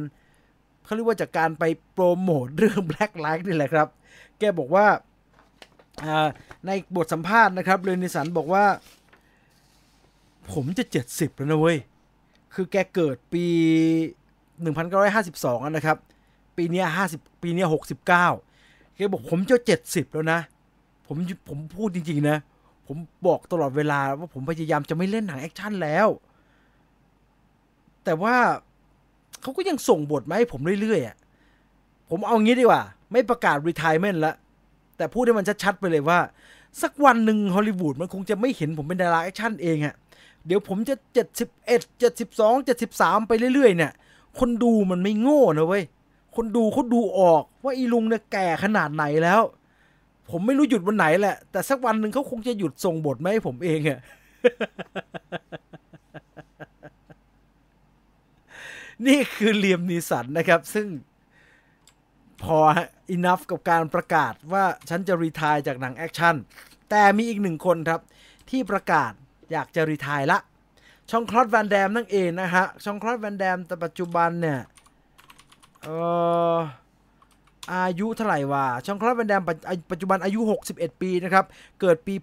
เขาเรียกว่าจากการไปโปรโมทเรื่อง Black Light นี่แหละครับ แกบอกว่าในบทสัมภาษณ์นะครับเลียมนีสันบอกว่า ผมจะ 70 แล้วนะเว้ย คือแกเกิดปี 1952นะครับ ปีนี้50 ปีนี้69 แกบอกผมจะ 70 แล้วนะ ผมผมพูดจริง ๆ นะ ผมบอกตลอดเวลาว่าผมพยายามจะไม่เล่นหนังแอคชั่นแล้ว แต่ว่าเขาก็ยังส่งบทมาให้ผมเรื่อยๆอะ ผมเอางี้ดีกว่า ไม่ประกาศ retirement แล้วแต่พูดให้มันชัดๆไปเลยว่า สักวันหนึ่งฮอลลีวูดมันคงจะไม่เห็นผมเป็นดาราแอคชั่นเองอะเดี๋ยวผมจะ 71 72 73 ไปเรื่อยๆ เนี่ย คนดูมันไม่โง่นะเว้ย คนดูเขาดูออกว่าอีลุงเนี่ยแก่ขนาดไหนแล้ว ผมไม่รู้หยุดวันไหนแหละ แต่สักวันหนึ่งเขาคงจะหยุดส่งบทมาให้ผมเองอะนี่คือเลียมนีสันนะครับ ซึ่ง พอ enough กับการประกาศว่าฉันจะ retire จากหนังแอคชั่น แต่มีอีกหนึ่งคนครับ ที่ประกาศอยากจะ retire ละ ฌองคล็อดแวนแดมนั่นเองนะฮะ ฌองคล็อดแวนแดมแต่ปัจจุบันเนี่ยเอออายุเท่าไหร่วะฌองคล็อดแวนแดมปัจจุบันอายุ 61 ปีนะครับ เกิดปี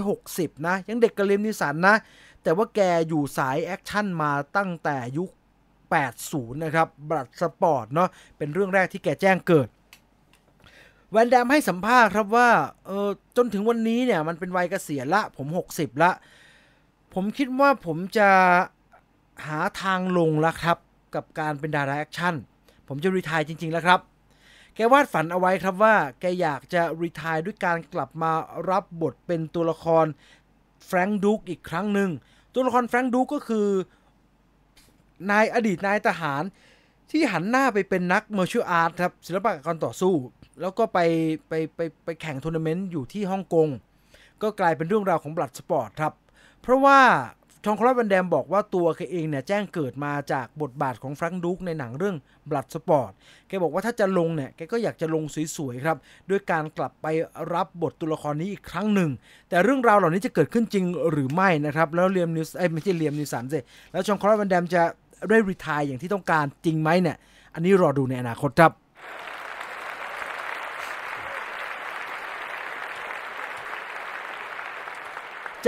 1960 นะ ยังเด็กกว่าเลียมนีสันนะ แต่ว่าแกอยู่สายแอคชั่นมาตั้งแต่ยุค 80 นะครับ Bloodsport เนาะเป็นเรื่องแรกที่แกแจ้งเกิดแวนแดมให้สัมภาษณ์ครับว่าเออจนถึงวันนี้เนี่ยมันเป็นวัยเกษียณละ ผม 60 ละ ผมคิดว่าผมจะหาทางลงแล้วครับกับการเป็นดาราแอคชั่น ผมจะ retire จริง ๆ แล้วครับ แกวาดฝันเอาไว้ครับว่า แกอยากจะ retire ด้วยการกลับมารับบทเป็นตัวละครแฟรงก์ดุกซ์อีกครั้งหนึ่ง ตัวละครแฟรงก์ดุกซ์ก็คือ นายอดีตนายทหาร ที่หันหน้าไปเป็นนัก martial art ครับศิลปะการต่อสู้ แล้วก็ไปไปไปไปแข่งทัวร์นาเมนต์อยู่ที่ฮ่องกง ก็กลายเป็นเรื่องราวของ Bloodsport ครับ เพราะว่าฌองคล็อดแวนแดมบอกว่าตัวแกเองเนี่ยแจ้งเกิดมาจากบทบาทของแฟรงก์ดุกซ์ในหนังเรื่อง Bloodsport แกบอกว่าถ้าจะลงเนี่ย แกก็อยากจะลงสวยๆครับ ด้วยการกลับไปรับบทตัวละครนี้อีกครั้งหนึ่ง แต่เรื่องราวเหล่านี้จะเกิดขึ้นจริงหรือไม่นะครับ แล้วเลียมนีสัน ไม่ใช่เลียมนีสันสิแล้วฌองคล็อดแวนแดมจะ ได้ retire อย่างที่ต้องการจริงไหมเนี่ย อันนี้รอดูในอนาคตครับ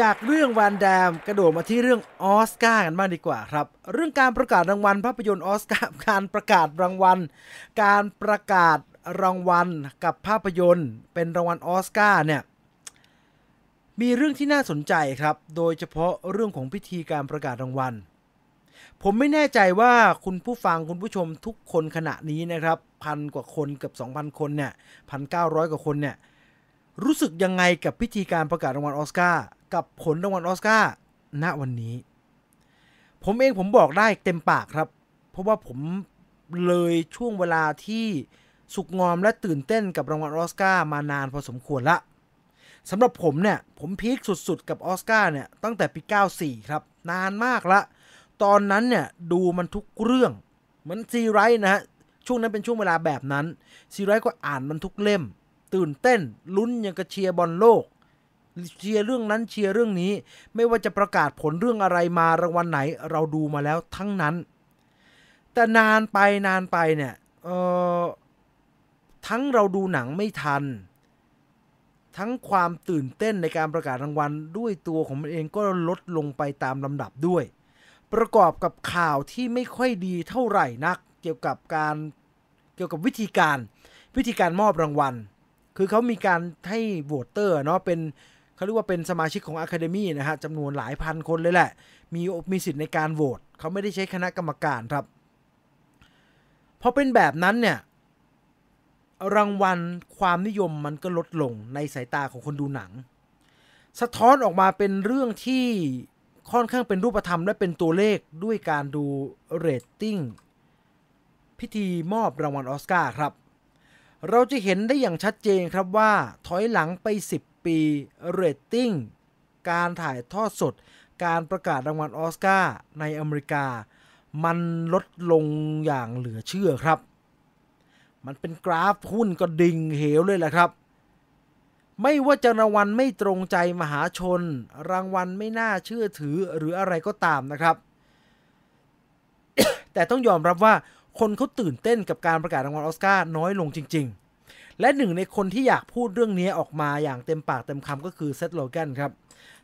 จากเรื่องแวนแดมกระโดดมาที่เรื่องออสการ์กันบ้างดีกว่าครับ เรื่องการประกาศรางวัลภาพยนตร์ออสการ์การประกาศรางวัล การประกาศรางวัลกับภาพยนตร์ เป็นรางวัลออสการ์เนี่ยมีเรื่องที่น่าสนใจครับ โดยเฉพาะเรื่องของพิธีการประกาศรางวัล ผมไม่แน่ใจว่าคุณผู้ฟังคุณผู้ชมทุกคนขณะนี้นะครับพันกว่าคนเกือบ2,000 คนเนี่ยพันเก้าร้อยกว่าคนเนี่ยรู้สึกยังไงกับพิธีการประกาศรางวัลออสการ์กับผลรางวัลออสการ์ณวันนี้ ผมเองผมบอกได้เต็มปากครับ เพราะว่าผมเลยช่วงเวลาที่สุกงอมและตื่นเต้นกับรางวัลออสการ์มานานพอสมควรละสำหรับผมเนี่ย ผมพีคสุดๆ กับออสการ์เนี่ย ตั้งแต่ปี 94 ครับ นานมากละ ตอนนั้นเนี่ยดูมันทุกเรื่อง เหมือนซีไรท์นะฮะช่วงนั้นเป็นช่วงเวลาแบบนั้นซีไรท์ก็อ่านมันทุกเล่ม ตื่นเต้นลุ้นยังกะเชียร์บอลโลกเชียร์เรื่องนั้นเชียร์เรื่องนี้ ไม่ว่าจะประกาศผลเรื่องอะไรมารางวัลไหน เราดูมาแล้วทั้งนั้น แต่นานไปนานไปเนี่ยเออทั้งเราดูหนังไม่ทัน ทั้งความตื่นเต้นในการประกาศรางวัลด้วยตัวของมันเองก็ลดลงไปตามลำดับด้วย ประกอบกับข่าวที่ไม่ค่อยดีเท่าไหร่นัก เกี่ยวกับการเกี่ยวกับวิธีการวิธีการมอบรางวัล คือเขามีการให้ voter เนาะเป็นเขาเรียกว่าเป็นสมาชิกของ Academy นะฮะจำนวนหลายพันคนเลยแหละ มีมีสิทธิ์ในการโหวตเขาไม่ได้ใช้คณะกรรมการครับพอเป็นแบบนั้นเนี่ยรางวัลความนิยมมันก็ลดลงในสายตาของคนดูหนัง สะท้อนออกมาเป็นเรื่องที่ ค่อนข้างเป็นรูปธรรมและเป็นตัวเลขด้วยการดูเรตติ้งพิธีมอบรางวัลออสการ์ครับ เราจะเห็นได้อย่างชัดเจนครับว่าถอยหลังไป 10 ปีเรตติ้งการถ่ายทอดสด การประกาศรางวัลออสการ์ในอเมริกา มันลดลงอย่างเหลือเชื่อครับ มันเป็นกราฟหุ้นก็ดิ่งเหวเลยแหละครับ ไม่ว่าจะรางวัลไม่ตรงใจมหาชน รางวัลไม่น่าเชื่อถือหรืออะไรก็ตามนะครับ แต่ต้องยอมรับว่าคนเขาตื่นเต้นกับการประกาศรางวัลออสการ์น้อยลงจริง ๆ และหนึ่งในคนที่อยากพูดเรื่องนี้ออกมาอย่างเต็มปากเต็มคำก็คือเซธโรเกนครับ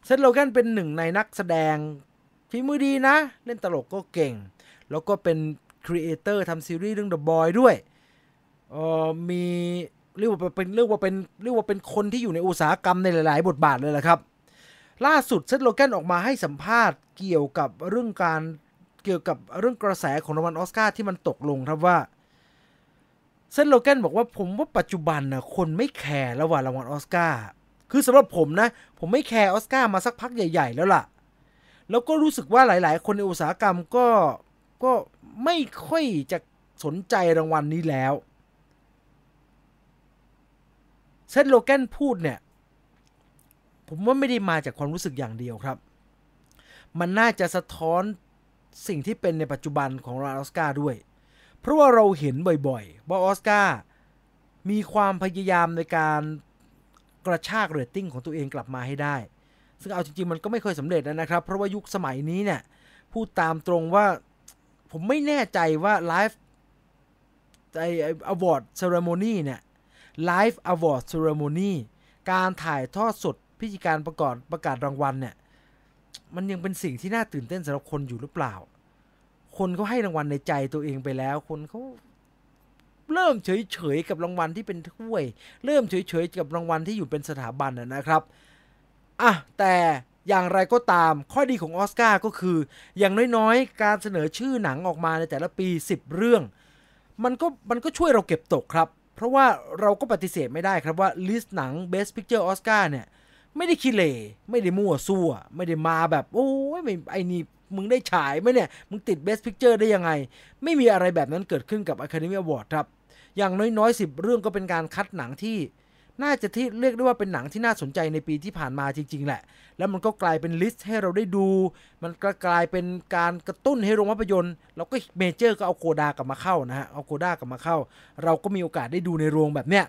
เซธโรเกนเป็นหนึ่งในนักแสดงฝีมือดีนะ เล่นตลกก็เก่ง แล้วก็เป็น creator ทำซีรีส์เรื่อง The Boys ด้วยออมี เรียกว่าเป็นเรียกว่าเป็นเรียกว่าเป็นคนที่อยู่ในอุตสาหกรรมในหลาย ๆ บทบาทเลยแหละครับ ล่าสุดเซธโรเกนออกมาให้สัมภาษณ์เกี่ยวกับเรื่องการเกี่ยวกับเรื่องกระแสของรางวัลออสการ์ที่มันตกลงครับว่าเซนโลแกนบอกว่าผมว่าปัจจุบันนะคนไม่แคร์แล้วว่ารางวัลออสการ์คือสำหรับผมนะ ผมไม่แคร์ออสการ์มาสักพักใหญ่ ๆ แล้วล่ะ แล้วก็รู้สึกว่าหลาย ๆ คนในอุตสาหกรรมก็ก็ไม่ค่อยจะสนใจรางวัลนนี้แล้ว เซนโลแกนพูดเนี่ย ผมว่าไม่ได้มาจากความรู้สึกอย่างเดียวครับ มันน่าจะสะท้อนสิ่งที่เป็นในปัจจุบันของราออสการ์ด้วย เพราะว่าเราเห็นบ่อยๆว่าออสการ์มีความพยายามในการกระชากเรตติ้งของตัวเองกลับมาให้ได้ ซึ่งเอาจริงๆ มันก็ไม่ค่อยสำเร็จนะครับ เพราะว่ายุคสมัยนี้เนี่ย พูดตามตรงว่าผมไม่แน่ใจว่าไลฟ์ไอ award ceremony เนี่ย live award ceremonyการถ่ายทอดสดพิธีการประกาศประกาศรางวัลเนี่ย มันยังเป็นสิ่งที่น่าตื่นเต้นสำหรับคนอยู่หรือเปล่า คนเขาให้รางวัลในใจตัวเองไปแล้ว คนเขาเริ่มเฉยๆกับรางวัลที่เป็นถ้วย เริ่มเฉยๆกับรางวัลที่อยู่เป็นสถาบันนะครับอะแต่อย่างไรก็ตามข้อดีของออสการ์ก็คือ อย่างน้อยๆ การเสนอชื่อหนังออกมาในแต่ละปี 10 เรื่อง มันก็มันก็ช่วยเราเก็บตกครับ เพราะว่าเราก็ปฏิเสธไม่ได้ครับว่า list หนัง Best Picture Oscar เนี่ยไม่ได้ขี้เหร่ไม่ได้มั่วซั่ว ไม่ได้มาแบบ โอ้ยไม่ไอ้นี่มึงได้ฉายไหมเนี่ย มึงติด Best Picture ได้ยังไง ไม่มีอะไรแบบนั้นเกิดขึ้นกับ Academy Award ครับ อย่างน้อยๆสิบเรื่องก็เป็นการคัดหนังที่ น่าจะที่เรียกได้ว่าเป็นหนังที่น่าสนใจในปีที่ผ่านมาจริง ๆ แหละ แล้วมันก็กลายเป็น list ให้เราได้ดู มันก็กลายเป็นการกระตุ้นให้โรงภาพยนตร์ แล้วก็เมเจอร์ก็เอา CODA กลับมาเข้านะฮะ เอา CODA กลับมาเข้า เราก็มีโอกาสได้ดูในโรงแบบเนี้ย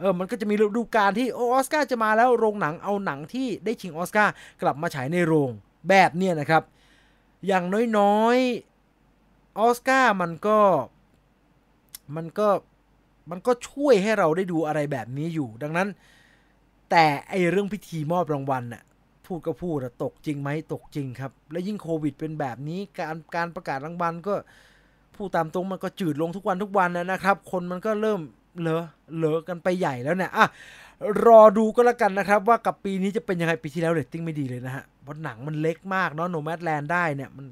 เออ มันก็จะมีฤดูกาลที่โออสการ์จะมาแล้วโรงหนังเอาหนังที่ได้ชิงออสการ์กลับมาฉายในโรงแบบเนี้ยนะครับ อย่างน้อยๆออสการ์มันก็ มันก็ มันก็ช่วยให้เราได้ดูอะไรแบบนี้อยู่ ดังนั้น แต่ไอเรื่องพิธีมอบรางวัลน่ะพูดก็พูดตกจริงไหมตกจริงครับ และยิ่งโควิดเป็นแบบนี้การการประกาศรางวัลก็พูดตามตรงมันก็จืดลงทุกวันทุกวันนะครับ คนมันก็เริ่มเลอะเลอะกันไปใหญ่แล้วเนี่ยอะรอดูก็แล้วกันนะครับ ว่ากับปีนี้จะเป็นยังไงปีที่แล้วเรตติ้งไม่ดีเลยนะฮะเพราะหนังมันเล็กมากเนาะ Nomadland ได้เนี่ยมัน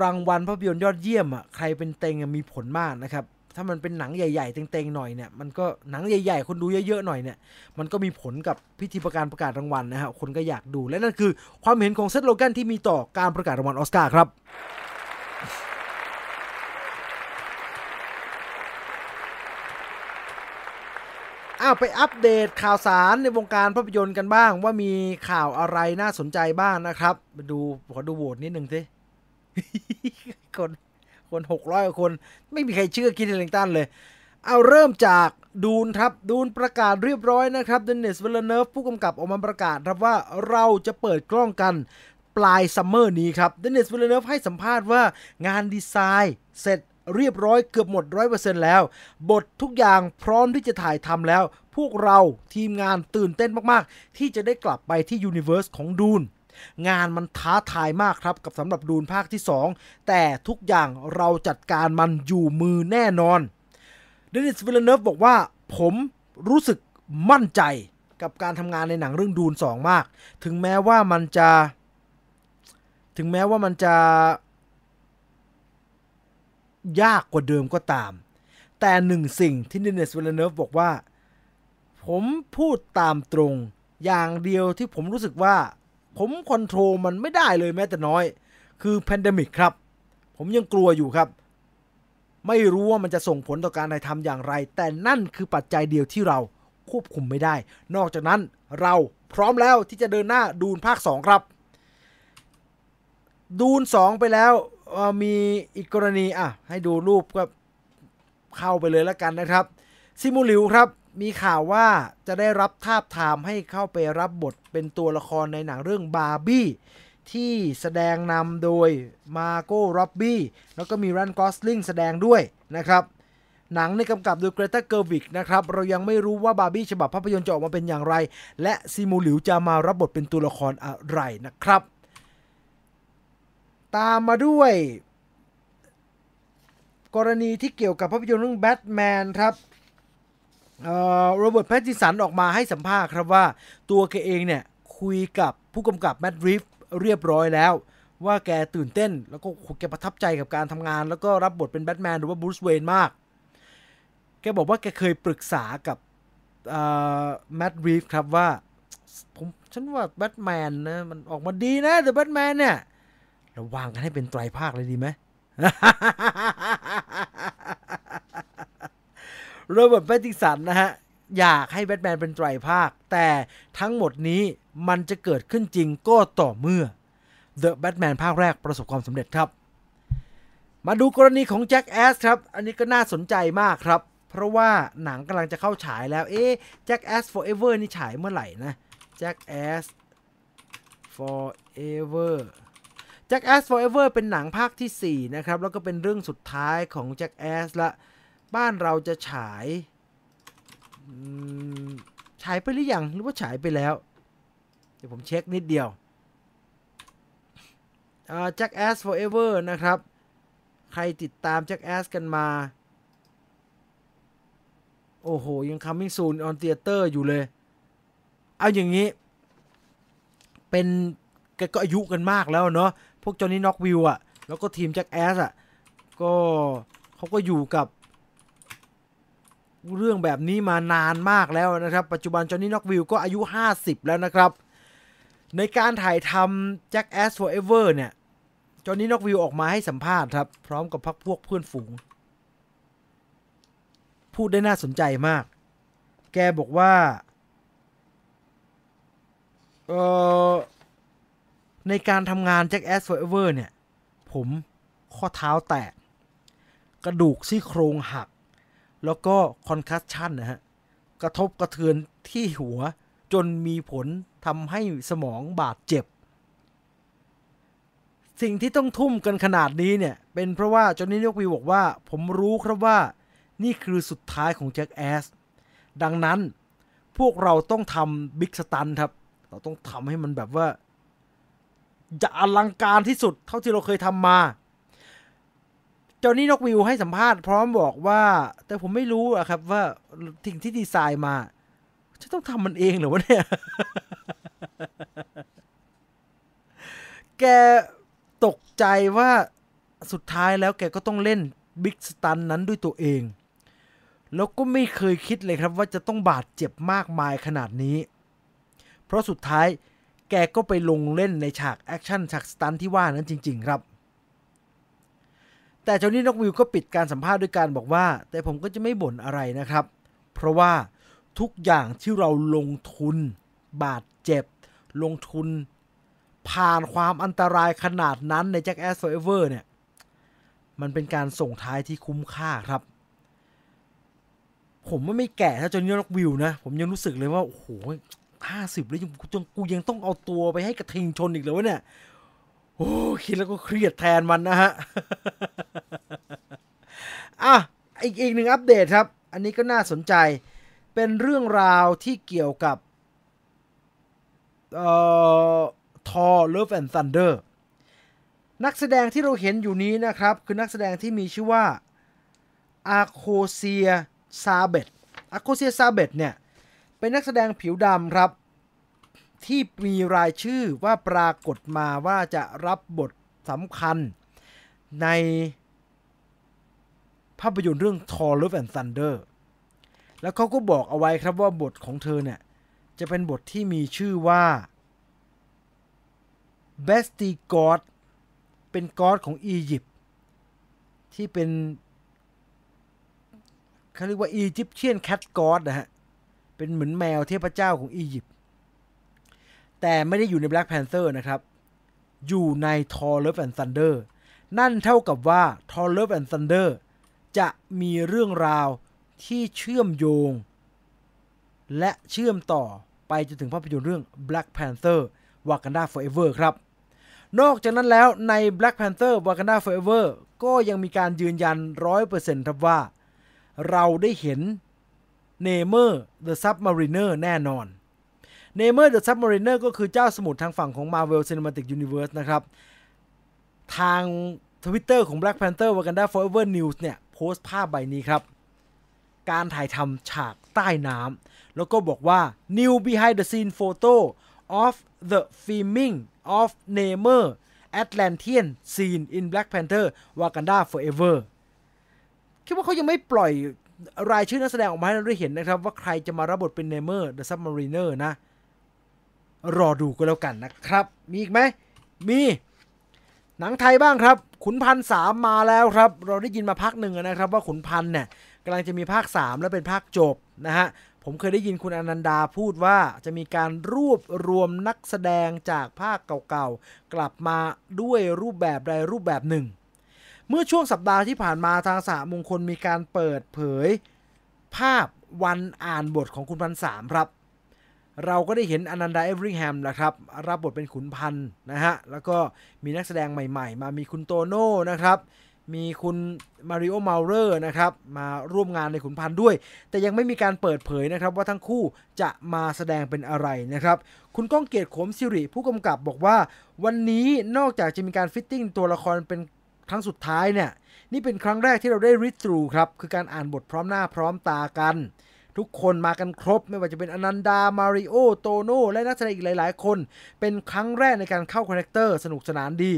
รางวัลภาพยนตร์ยอดเยี่ยมอะใครเป็นเต็งมีผลมากนะครับ ถ้ามันเป็นหนังใหญ่ๆเต็งๆหน่อยเนี่ยมันก็หนังใหญ่ๆ คนดูเยอะๆหน่อยเนี่ยมันก็มีผลกับพิธีประกาศประกาศรางวัลนะฮะคนก็อยากดูและนั่นคือความเห็นของเซธโรเกนที่มีต่อการประกาศรางวัลออสการ์ครับอ้าวไปอัปเดตข่าวสารในวงการภาพยนตร์กันบ้าง ว่ามีข่าวอะไรน่าสนใจบ้างนะครับ มาดูขอดูโหวตนิดหนึ่งสิคน คนหกร้อยคน ไม่มีใครเชื่อคิดเลงตันเลย เอาเริ่มจาก Dune ครับ Dune ประกาศเรียบร้อยนะครับเดนิสวิลเนฟผู้กำกับออกมาประกาศครับว่าเราจะเปิดกล้องกันปลาย summer นี้ครับเดนิสวิลเนฟให้สัมภาษณ์ว่างานดีไซน์เสร็จเรียบร้อยเกือบหมดร้อยเปอร์เซ็นต์แล้ว บททุกอย่างพร้อมที่จะถ่ายทำแล้ว พวกเราทีมงานตื่นเต้นมาก ๆ ที่จะได้กลับไปที่ universe ของ Dune งานมันท้าทายมากครับกับสำหรับ Dune ภาคที่ 2 แต่ทุกอย่างเราจัดการมันอยู่มือแน่นอนเดนิสวิลเนฟบอกว่าผมรู้สึกมั่นใจกับการทำงานในหนังเรื่อง Dune 2 มาก ถึงแม้ว่ามันจะ ถึงแม้ว่ามันจะ ยากกว่าเดิมก็ตาม แต่หนึ่งสิ่งที่เดนิสวิลเนฟบอกว่า ผมพูดตามตรงอย่างเดียวที่ผมรู้สึกว่า ผม control มันไม่ได้เลยแม้แต่น้อย คือ pandemic ครับ ผมยังกลัวอยู่ครับ ไม่รู้ว่ามันจะส่งผลต่อการถ่ายทำอย่างไร แต่นั่นคือปัจจัยเดียวที่เราควบคุมไม่ได้ นอกจากนั้นเราพร้อมแล้วที่จะเดินหน้าดูนภาค 2 ครับ ดูน 2 ไปแล้วมีอีกกรณีอะให้ดูรูปก็เข้าไปเลยแล้วกันนะครับ ซิมูลิวครับ มีข่าวว่าจะได้รับทาบทามให้เข้าไปรับบทเป็นตัวละครในหนังเรื่องบาร์บี้ที่แสดงนำโดยมาโก้ร็อบบี้แล้วก็มีไรอันกอสลิงแสดงด้วยนะครับหนังในกำกับโดยเกรตาเกอร์วิกนะครับ เรายังไม่รู้ว่าบาร์บี้ฉบับภาพยนตร์จะออกมาเป็นอย่างไร และซิมูหลิวจะมารับบทเป็นตัวละครอะไรนะครับ ตามมาด้วย กรณีที่เกี่ยวกับภาพยนตร์เรื่องแบทแมนครับ โรเบิร์ตแพตติสันออกมาให้สัมภาษณ์ครับว่าตัวแกเองเนี่ยคุยกับผู้กำกับแมดริฟเรียบร้อยแล้ว ว่าแกตื่นเต้น แล้วก็แกประทับใจกับการทำงาน แล้วก็รับบทเป็นแบทแมนหรือว่าบรูซเวนมาก แกบอกว่าแกเคยปรึกษากับแมดรีฟครับว่าผมฉันว่าแบทแมนนะมันออกมาดีนะแต่แบทแมนเนี่ยเราวางกันให้เป็นไตรภาคเลยดีไหม โรเบิร์ตแพตติสันนะฮะอยากให้แบทแมนเป็นไตรภาค แต่ทั้งหมดนี้มันจะเกิดขึ้นจริงก็ต่อเมื่อ The Batman ภาคแรกประสบความสำเร็จครับ มาดูกรณีของ Jackass ครับ อันนี้ก็น่าสนใจมากครับ เพราะว่าหนังกำลังจะเข้าฉายแล้ว เอ๊ Jackass Forever นี่ฉายเมื่อไหร่นะแจ็คแอส forever แจ็คแอส forever เป็นหนังภาคที่ 4 นะครับ แล้วก็เป็นเรื่องสุดท้ายของแจ็คแอสละ บ้านเราจะฉายฉายไปหรือยังหรือว่าฉายไปแล้ว เดี๋ยวผมเช็คนิดเดียวแจ็คแอส forever นะครับ ใครติดตามแจ็คแอสกันมา โอ้โห ยัง coming soon on theater อยู่เลย เอาอย่างนี้ เป็นแกก็อายุกันมากแล้วเนาะพวกจอห์นนี่น็อกวิวอะแล้วก็ทีมแจ็คแอสอะก็เขาก็อยู่กับ เรื่องแบบนี้มานานมากแล้วนะครับ ปัจจุบันจอห์นนี่น็อกวิลก็อายุ 50 แล้วนะครับ ในการถ่ายทำแจ็คแอส forever เนี่ยจอห์นนี่น็อกวิลออกมาให้สัมภาษณ์ครับ พร้อมกับพักพวกเพื่อนฝูง พูดได้น่าสนใจมาก แกบอกว่าเออในการทำงานแจ็คแอส forever เนี่ย ผมข้อเท้าแตก กระดูกซี่โครงหัก แล้วก็คอนคัสชันนะฮะ กระทบกระเทือนที่หัวจนมีผลทำให้สมองบาดเจ็บ สิ่งที่ต้องทุ่มกันขนาดนี้เนี่ย เป็นเพราะว่าจอห์นนี่ยกวีบอกว่า ผมรู้ครับว่านี่คือสุดท้ายของแจ็คแอสดังนั้นพวกเราต้องทำบิ๊กสตันครับ เราต้องทำให้มันแบบว่า จะอลังการที่สุดเท่าที่เราเคยทำมา จอนี่นกวิวให้สัมภาษณ์พร้อมบอกว่า แต่ผมไม่รู้อะครับว่าสิ่งที่ดีไซน์มาจะต้องทำมันเองหรือวะเนี่ย แกตกใจว่าสุดท้ายแล้วแกก็ต้องเล่น big stunt นั้นด้วยตัวเอง แล้วก็ไม่เคยคิดเลยครับว่าจะต้องบาดเจ็บมากมายขนาดนี้ เพราะสุดท้ายแกก็ไปลงเล่นในฉากแอคชั่นฉาก stunt ที่ว่านั้นจริง ๆ ครับ แต่จอห์นนี่น็อกซ์วิลล์ก็ปิดการสัมภาษณ์ด้วยการบอกว่า แต่ผมก็จะไม่บ่นอะไรนะครับ เพราะว่าทุกอย่างที่เราลงทุน บาดเจ็บ ลงทุน ผ่านความอันตรายขนาดนั้นใน Jack Ass Forever เนี่ย มันเป็นการส่งท้ายที่คุ้มค่าครับ ผมไม่แก่ถ้าจนนี่นกวิวนะ ผมยังรู้สึกเลยว่า โอ้โหห้าสิบแล้วยังกูยังต้องเอาตัวไปให้กระทิงชนอีกเลยวะเนี่ย อ้คิดแล้วก็เครียดแทนมันนะฮะอะอีกอีกหนึ่งอัปเดตครับ อันนี้ก็น่าสนใจเป็นเรื่องราวที่เกี่ยวกับ Thor Love and Thunder นักแสดงที่เราเห็นอยู่นี้นะครับ คือนักแสดงที่มีชื่อว่าอาโคเซียซาเบตอาโคเซียซาเบตเนี่ย เป็นนักแสดงผิวดำครับ ที่มีรายชื่อว่าปรากฏมาว่าจะรับบทสำคัญในภาพยนตร์เรื่อง Thor Love and Thunder แล้วเขาก็บอกเอาไว้ครับว่าบทของเธอเนี่ย จะเป็นบทที่มีชื่อว่า b e s t i God เป็นกอดของอียิปต์ที่เป็นเขาเรียกว่าอียิปเชียนแคทกอดนะฮะ เป็นเหมือนแมวเทพเจ้าของอียิปต์ แต่ไม่ได้อยู่ใน Black Panther นะครับ อยู่ใน Thor Love and Thunder นั่นเท่ากับว่า Thor Love and Thunder จะมีเรื่องราวที่เชื่อมโยง และเชื่อมต่อไปจนถึงภาพยนตร์เรื่อง Black Panther Wakanda Forever ครับ นอกจากนั้นแล้วใน Black Panther Wakanda Forever ก็ยังมีการยืนยัน 100%ครับว่า เราได้เห็นเนเมอร์ The Submariner แน่นอน Namer the Submariner ก็คือเจ้าสมุทรทางฝั่งของ Marvel Cinematic Universe นะครับ ทาง Twitter ของ Black Panther Wakanda Forever News เนี่ย โพสต์ภาพใบนี้ครับ การถ่ายทำฉากใต้น้ำแล้วก็บอกว่า new behind the scene photo of the filming of Namor Atlantean scene in Black Panther Wakanda Forever คิดว่าเขายังไม่ปล่อยรายชื่อนักแสดงออกมาให้เราได้เห็นนะครับ ว่าใครจะมารับบทเป็น Namor the Submariner นะ รอดูก็แล้วกันนะครับ มีอีกไหมมีหนังไทยบ้างครับ ขุนพันสามมาแล้วครับ เราได้ยินมาพักหนึ่งนะครับ ว่าขุนพันเนี่ยกำลังจะมีภาค 3 แล้วเป็นภาคจบนะฮะผมเคยได้ยินคุณอนันดาพูดว่าจะมีการรวบรวมนักแสดงจากภาคเก่าๆ กลับมาด้วยรูปแบบใดรูปแบบหนึ่ง เมื่อช่วงสัปดาห์ที่ผ่านมาทางสหมงคลมีการเปิดเผย ภาพวันอ่านบทของขุนพันธ์ 3ครับ เราก็ได้เห็นอนันดาเอเวอริงแฮมนะครับ รับบทเป็นขุนพันธ์นะฮะ แล้วก็มีนักแสดงใหม่ๆ มามีคุณโตโน่นะครับ มีคุณมาริโอ้ เมาเร่อนะครับ มาร่วมงานในขุนพันธ์ด้วย แต่ยังไม่มีการเปิดเผยนะครับ ว่าทั้งคู่จะมาแสดงเป็นอะไรนะครับ คุณก้องเกียรติ โขมศิริผู้กำกับบอกว่า วันนี้นอกจากจะมีการ fitting ตัวละครเป็นครั้งสุดท้ายเนี่ย นี่เป็นครั้งแรกที่เราได้ read through ครับ คือการอ่านบทพร้อมหน้าพร้อมตากัน ทุกคนมากันครบ ไม่ว่าจะเป็นอนันดา มาริโอ โตโน่ และนักแสดงอีกหลาย ๆ คน เป็นครั้งแรกในการเข้าคาแรคเตอร์สนุกสนานดี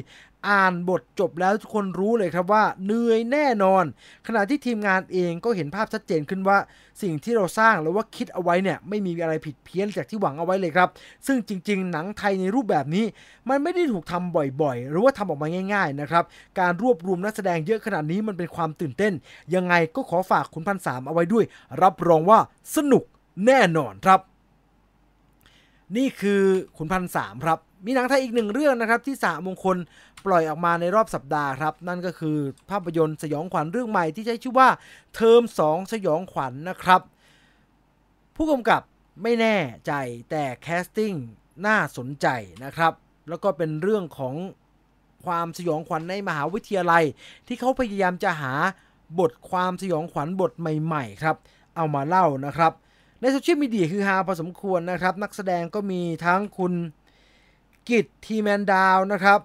อ่านบทจบแล้วทุกคนรู้เลยครับว่าเหนื่อยแน่นอน ขณะที่ทีมงานเองก็เห็นภาพชัดเจนขึ้นว่า สิ่งที่เราสร้างหรือว่าคิดเอาไว้เนี่ยไม่มีอะไรผิดเพี้ยนจากที่หวังเอาไว้เลยครับ ซึ่งจริง ๆ หนังไทยในรูปแบบนี้ มันไม่ได้ถูกทำบ่อยๆ หรือว่าทำออกมาง่าย ๆ นะครับ การรวบรวมนักแสดงเยอะขนาดนี้มันเป็นความตื่นเต้น ยังไงก็ขอฝากคุณพันสามเอาไว้ด้วย รับรองว่าสนุกแน่นอนครับ นี่คือขุนพันสามครับ มีหนังไทยอีกหนึ่งเรื่องนะครับที่สามงคลปล่อยออกมาในรอบสัปดาห์ครับ นั่นก็คือภาพยนตร์สยองขวัญเรื่องใหม่ที่ใช้ชื่อว่าเทอม 2 สยองขวัญนนะครับ ผู้กำกับไม่แน่ใจแต่แคสติ้งน่าสนใจนะครับ แล้วก็เป็นเรื่องของความสยองขวัญในมหาวิทยาลัย ที่เขาพยายามจะหาบทความสยองขวัญบทใหม่ๆครับ เอามาเล่านะครับ ในโซเชียลมีเดียคือฮาพอสมควรนะครับ นักแสดงก็มีทั้งคุณ กิต Three Man Down นะครับ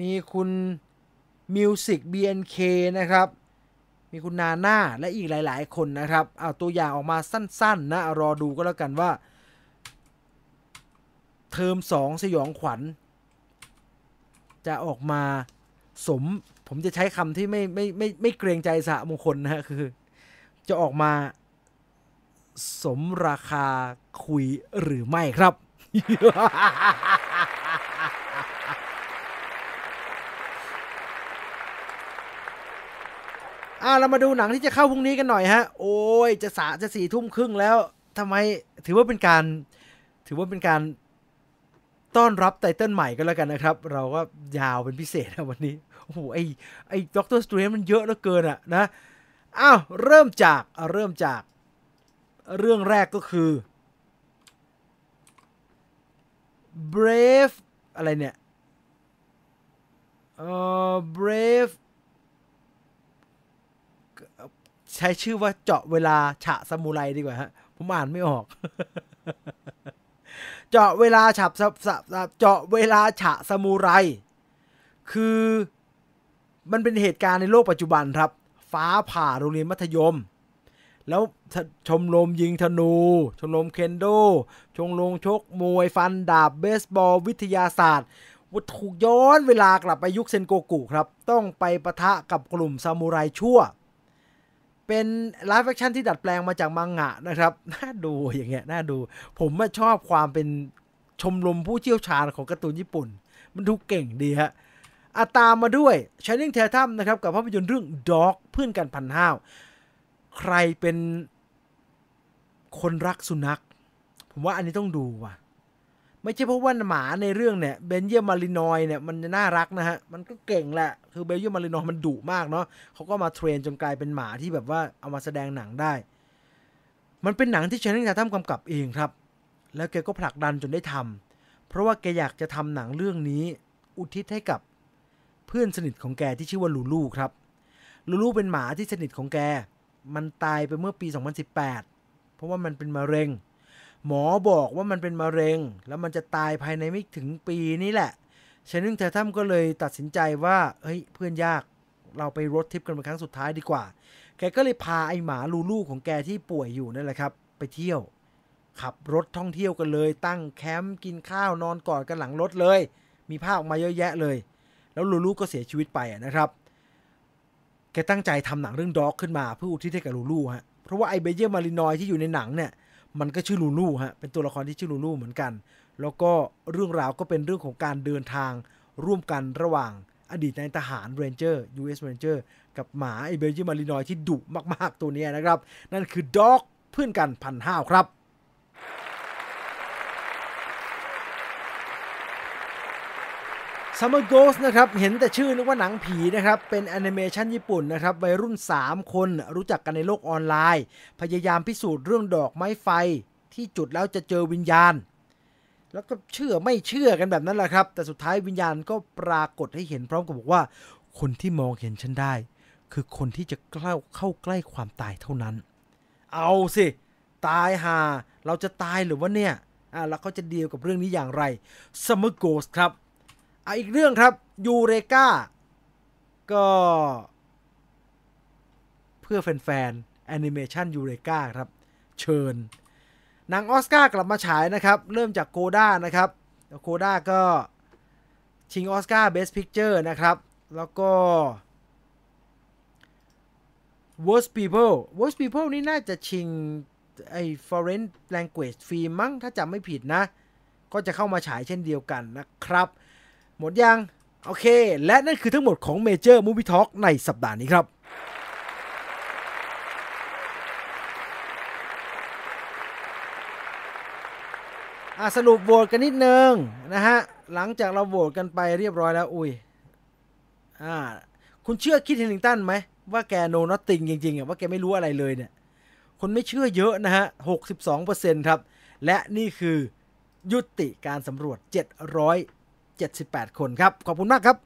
มีคุณมิวสิก BNK นะครับ มีคุณนาน่าและอีกหลาย ๆ คนนะครับ เอาตัวอย่างออกมาสั้น ๆ นะ รอดูก็แล้วกันว่า เทอม 2 สยองขวัญ จะออกมาสม ผมจะใช้คำที่ไม่ไม่ไม่ไม่เกรงใจสหมงคลนะฮะ คือ จะออกมาสมราคาคุยหรือไม่ครับ อ่าเรามาดูหนังที่จะเข้าพรุ่งนี้กันหน่อยฮะ โอ้ยจะสาจะสี่ทุ่มครึ่งแล้วทำไมถือว่าเป็นการ ถือว่าเป็นการต้อนรับไตเติ้ลใหม่ก็แล้วกันนะครับ เราก็ยาวเป็นพิเศษนะวันนี้ โอ้โหไอไอ Doctor Strange มันเยอะเหลือเกินอะนะอ้าวเริ่มจากเริ่มจาก เรื่องแรกก็คือ Brave อะไรเนี่ยเอ่อ Brave ใช้ชื่อว่าเจาะเวลาฉะสมุไรดีกว่าฮะ ผมอ่านไม่ออก เจาะเวลาฉับสสเจาะเวลาฉะสมุไร คือมันเป็นเหตุการณ์ในโลกปัจจุบันครับ ฟ้าผ่าโรงเรียนมัธยม แล้วชมรมยิงธนู ชมรมเคนโด ชมรมชกมวยฟันดาบเบสบอล วิทยาศาสตร์ว่าถูกย้อนเวลากลับไปยุคเซนโกกุครับ ต้องไปปะทะกับกลุ่มซามูไรชั่ว เป็น live action ที่ดัดแปลงมาจากมังงะนะครับ น่าดูอย่างเงี้ย น่าดู ผมชอบความเป็นชมรมผู้เชี่ยวชาญของการ์ตูนญี่ปุ่น มันดูเก่งดีฮะอาตามมาด้วย Shining Tatum นะครับ กับภาพยนตร์เรื่อง Dog เพื่อนกันพันห้าว ใครเป็นคนรักสุนัข ผมว่าอันนี้ต้องดูว่ะ ไม่ใช่เพราะว่าหมาในเรื่องเนี่ยเบนเยียมารินอยเนี่ยมันน่ารักนะฮะ มันก็เก่งแหละ คือเบนเยียมารินอยมันดุมากเนาะเขาก็มาเทรนจนกลายเป็นหมาที่แบบว่าเอามาแสดงหนังได้ มันเป็นหนังที่เชนนิงทาทัมกำกับเองครับ แล้วแกก็ผลักดันจนได้ทำเพราะว่าแกอยากจะทำหนังเรื่องนี้ อุทิศให้กับเพื่อนสนิทของแกที่ชื่อว่าลูลูครับ ลูลูเป็นหมาที่สนิทของแก มันตายไปเมื่อปี 2018 เพราะว่ามันเป็นมะเร็ง หมอบอกว่ามันเป็นมะเร็ง แล้วมันจะตายภายในไม่ถึงปีนี้แหละชนึงเททัมก็เลยตัดสินใจว่า เฮ้ยเพื่อนยากเราไปรถทิปกันเป็นครั้งสุดท้ายดีกว่า แกก็เลยพาไอหมาลูลูของแกที่ป่วยอยู่นั่นแหละครับ ไปเที่ยว ขับรถท่องเที่ยวกันเลย ตั้งแคมป์กินข้าวนอนกอดกันหลังรถเลย มีภาพออกมาเยอะแยะเลย แล้วลูลูก็เสียชีวิตไปนะครับ แกตั้งใจทำหนังเรื่อง Dog ขึ้นมาเพื่ออุทิศให้กับลูลูฮะเพราะว่าไอ Belgian Malinois ที่อยู่ในหนังเนี่ย มันก็ชื่อลูลูฮะเป็นตัวละครที่ชื่อลูลูเหมือนกัน แล้วก็เรื่องราวก็เป็นเรื่องของการเดินทางร่วมกันระหว่างอดีตนายทหาร Ranger US Ranger กับหมาไอ Belgian Malinois ที่ดุมาก ๆ ตัวนี้นะครับ นั่นคือ Dog เพื่อนกันพันธุ์ห้าวครับ Summer Ghost นะครับเห็นแต่ชื่อนึกว่าหนังผีนะครับ เป็นแอนิเมชันญี่ปุ่นนะครับวัยรุ่น 3 คนรู้จักกันในโลกออนไลน์ พยายามพิสูจน์เรื่องดอกไม้ไฟที่จุดแล้วจะเจอวิญญาณ แล้วก็เชื่อไม่เชื่อกันแบบนั้นแหละครับ แต่สุดท้ายวิญญาณก็ปรากฏให้เห็นพร้อมกับบอกว่า คนที่มองเห็นฉันได้ คือคนที่จะเข้าเข้าใกล้ความตายเท่านั้น เอาสิ ตายหาเราจะตายหรือว่าเนี่ยอ่าแล้วเขาจะเดียวกับเรื่องนี้อย่างไร Summer Ghost ครับ ออีกเรื่องครับยูเรกาก็ เพื่อแฟนๆแอนิเมชันยูเรกาครับ เชิญหนังออสการ์กลับมาฉายนะครับ เริ่มจาก CODA นะครับ CODA ก็ชิงออสการ์ Best Picture นะครับ แล้วก็ Worst People Worst People นี่น่าจะชิงไอ้ Foreign Language Film มั้งถ้าจำไม่ผิดนะ ก็จะเข้ามาฉายเช่นเดียวกันนะครับ หมดยัง โอเค และนั่นคือทั้งหมดของ Major Movie Talk ในสัปดาห์นี้ครับสรุปโหวตกันนิดนึงนะฮะ หลังจากเราโหวตกันไปเรียบร้อยแล้วอุ้ยอ่าคุณเชื่อคิดเฮนิงตันไหม ว่าแกโนนอตติงจริงๆอะว่าแกไม่รู้อะไรเลยเนี่ยคนไม่เชื่อเยอะนะฮะ 62%ครับ และนี่คือยุติการสำรวจ 700 78 คนครับ ขอบคุณมากครับ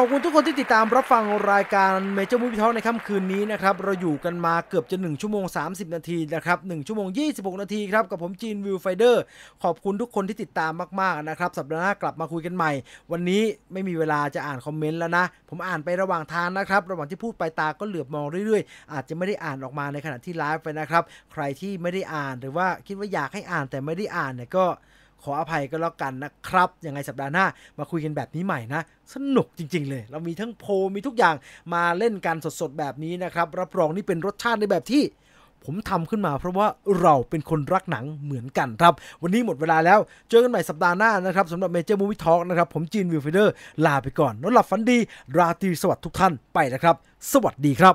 ขอบคุณทุกคนที่ติดตามรับฟังรายการเมเจอร์มูฟ e ท a l ในค่ำคืนนี้นะครับ เราอยู่กันมาเกือบจะ 1 ชั่วโมง 30 นาทีนะครับ1ชั่วโมง 26 นาทีครับ กับผมจีน Viewfinder ขอบคุณทุกคนที่ติดตามมาก ๆ นะครับ สัปดาห์หน้ากลับมาคุยกันใหม่ วันนี้ไม่มีเวลาจะอ่านคอมเมนต์แล้วนะ ผมอ่านไประหว่างทางนะครับ ระหว่างที่พูดไปตาก็เหลือบมองเรื่อย ๆ อาจจะไม่ได้อ่านออกมาในขณะที่ไลฟ์ไปนะครับ ใครที่ไม่ได้อ่านหรือว่าคิดว่าอยากให้อ่านแต่ไม่ได้อ่านเนี่ยก็ ขออภัยก็แล้วกันนะครับ ยังไงสัปดาห์หน้า มาคุยกันแบบนี้ใหม่นะ สนุกจริง ๆ เลย เรามีทั้งโพลมีทุกอย่างมาเล่นกันสดๆ แบบนี้นะครับ รับรองนี่เป็นรสชาติในแบบที่ผมทำขึ้นมาเพราะว่าเราเป็นคนรักหนังเหมือนกันครับ วันนี้หมดเวลาแล้ว เจอกันใหม่สัปดาห์หน้านะครับสำหรับ Major Movie Talk นะครับ ผมจีน Viewfinder ลาไปก่อนนอนหลับฝันดี ราตรีสวัสดิ์ทุกท่านไปนะครับ สวัสดีครับ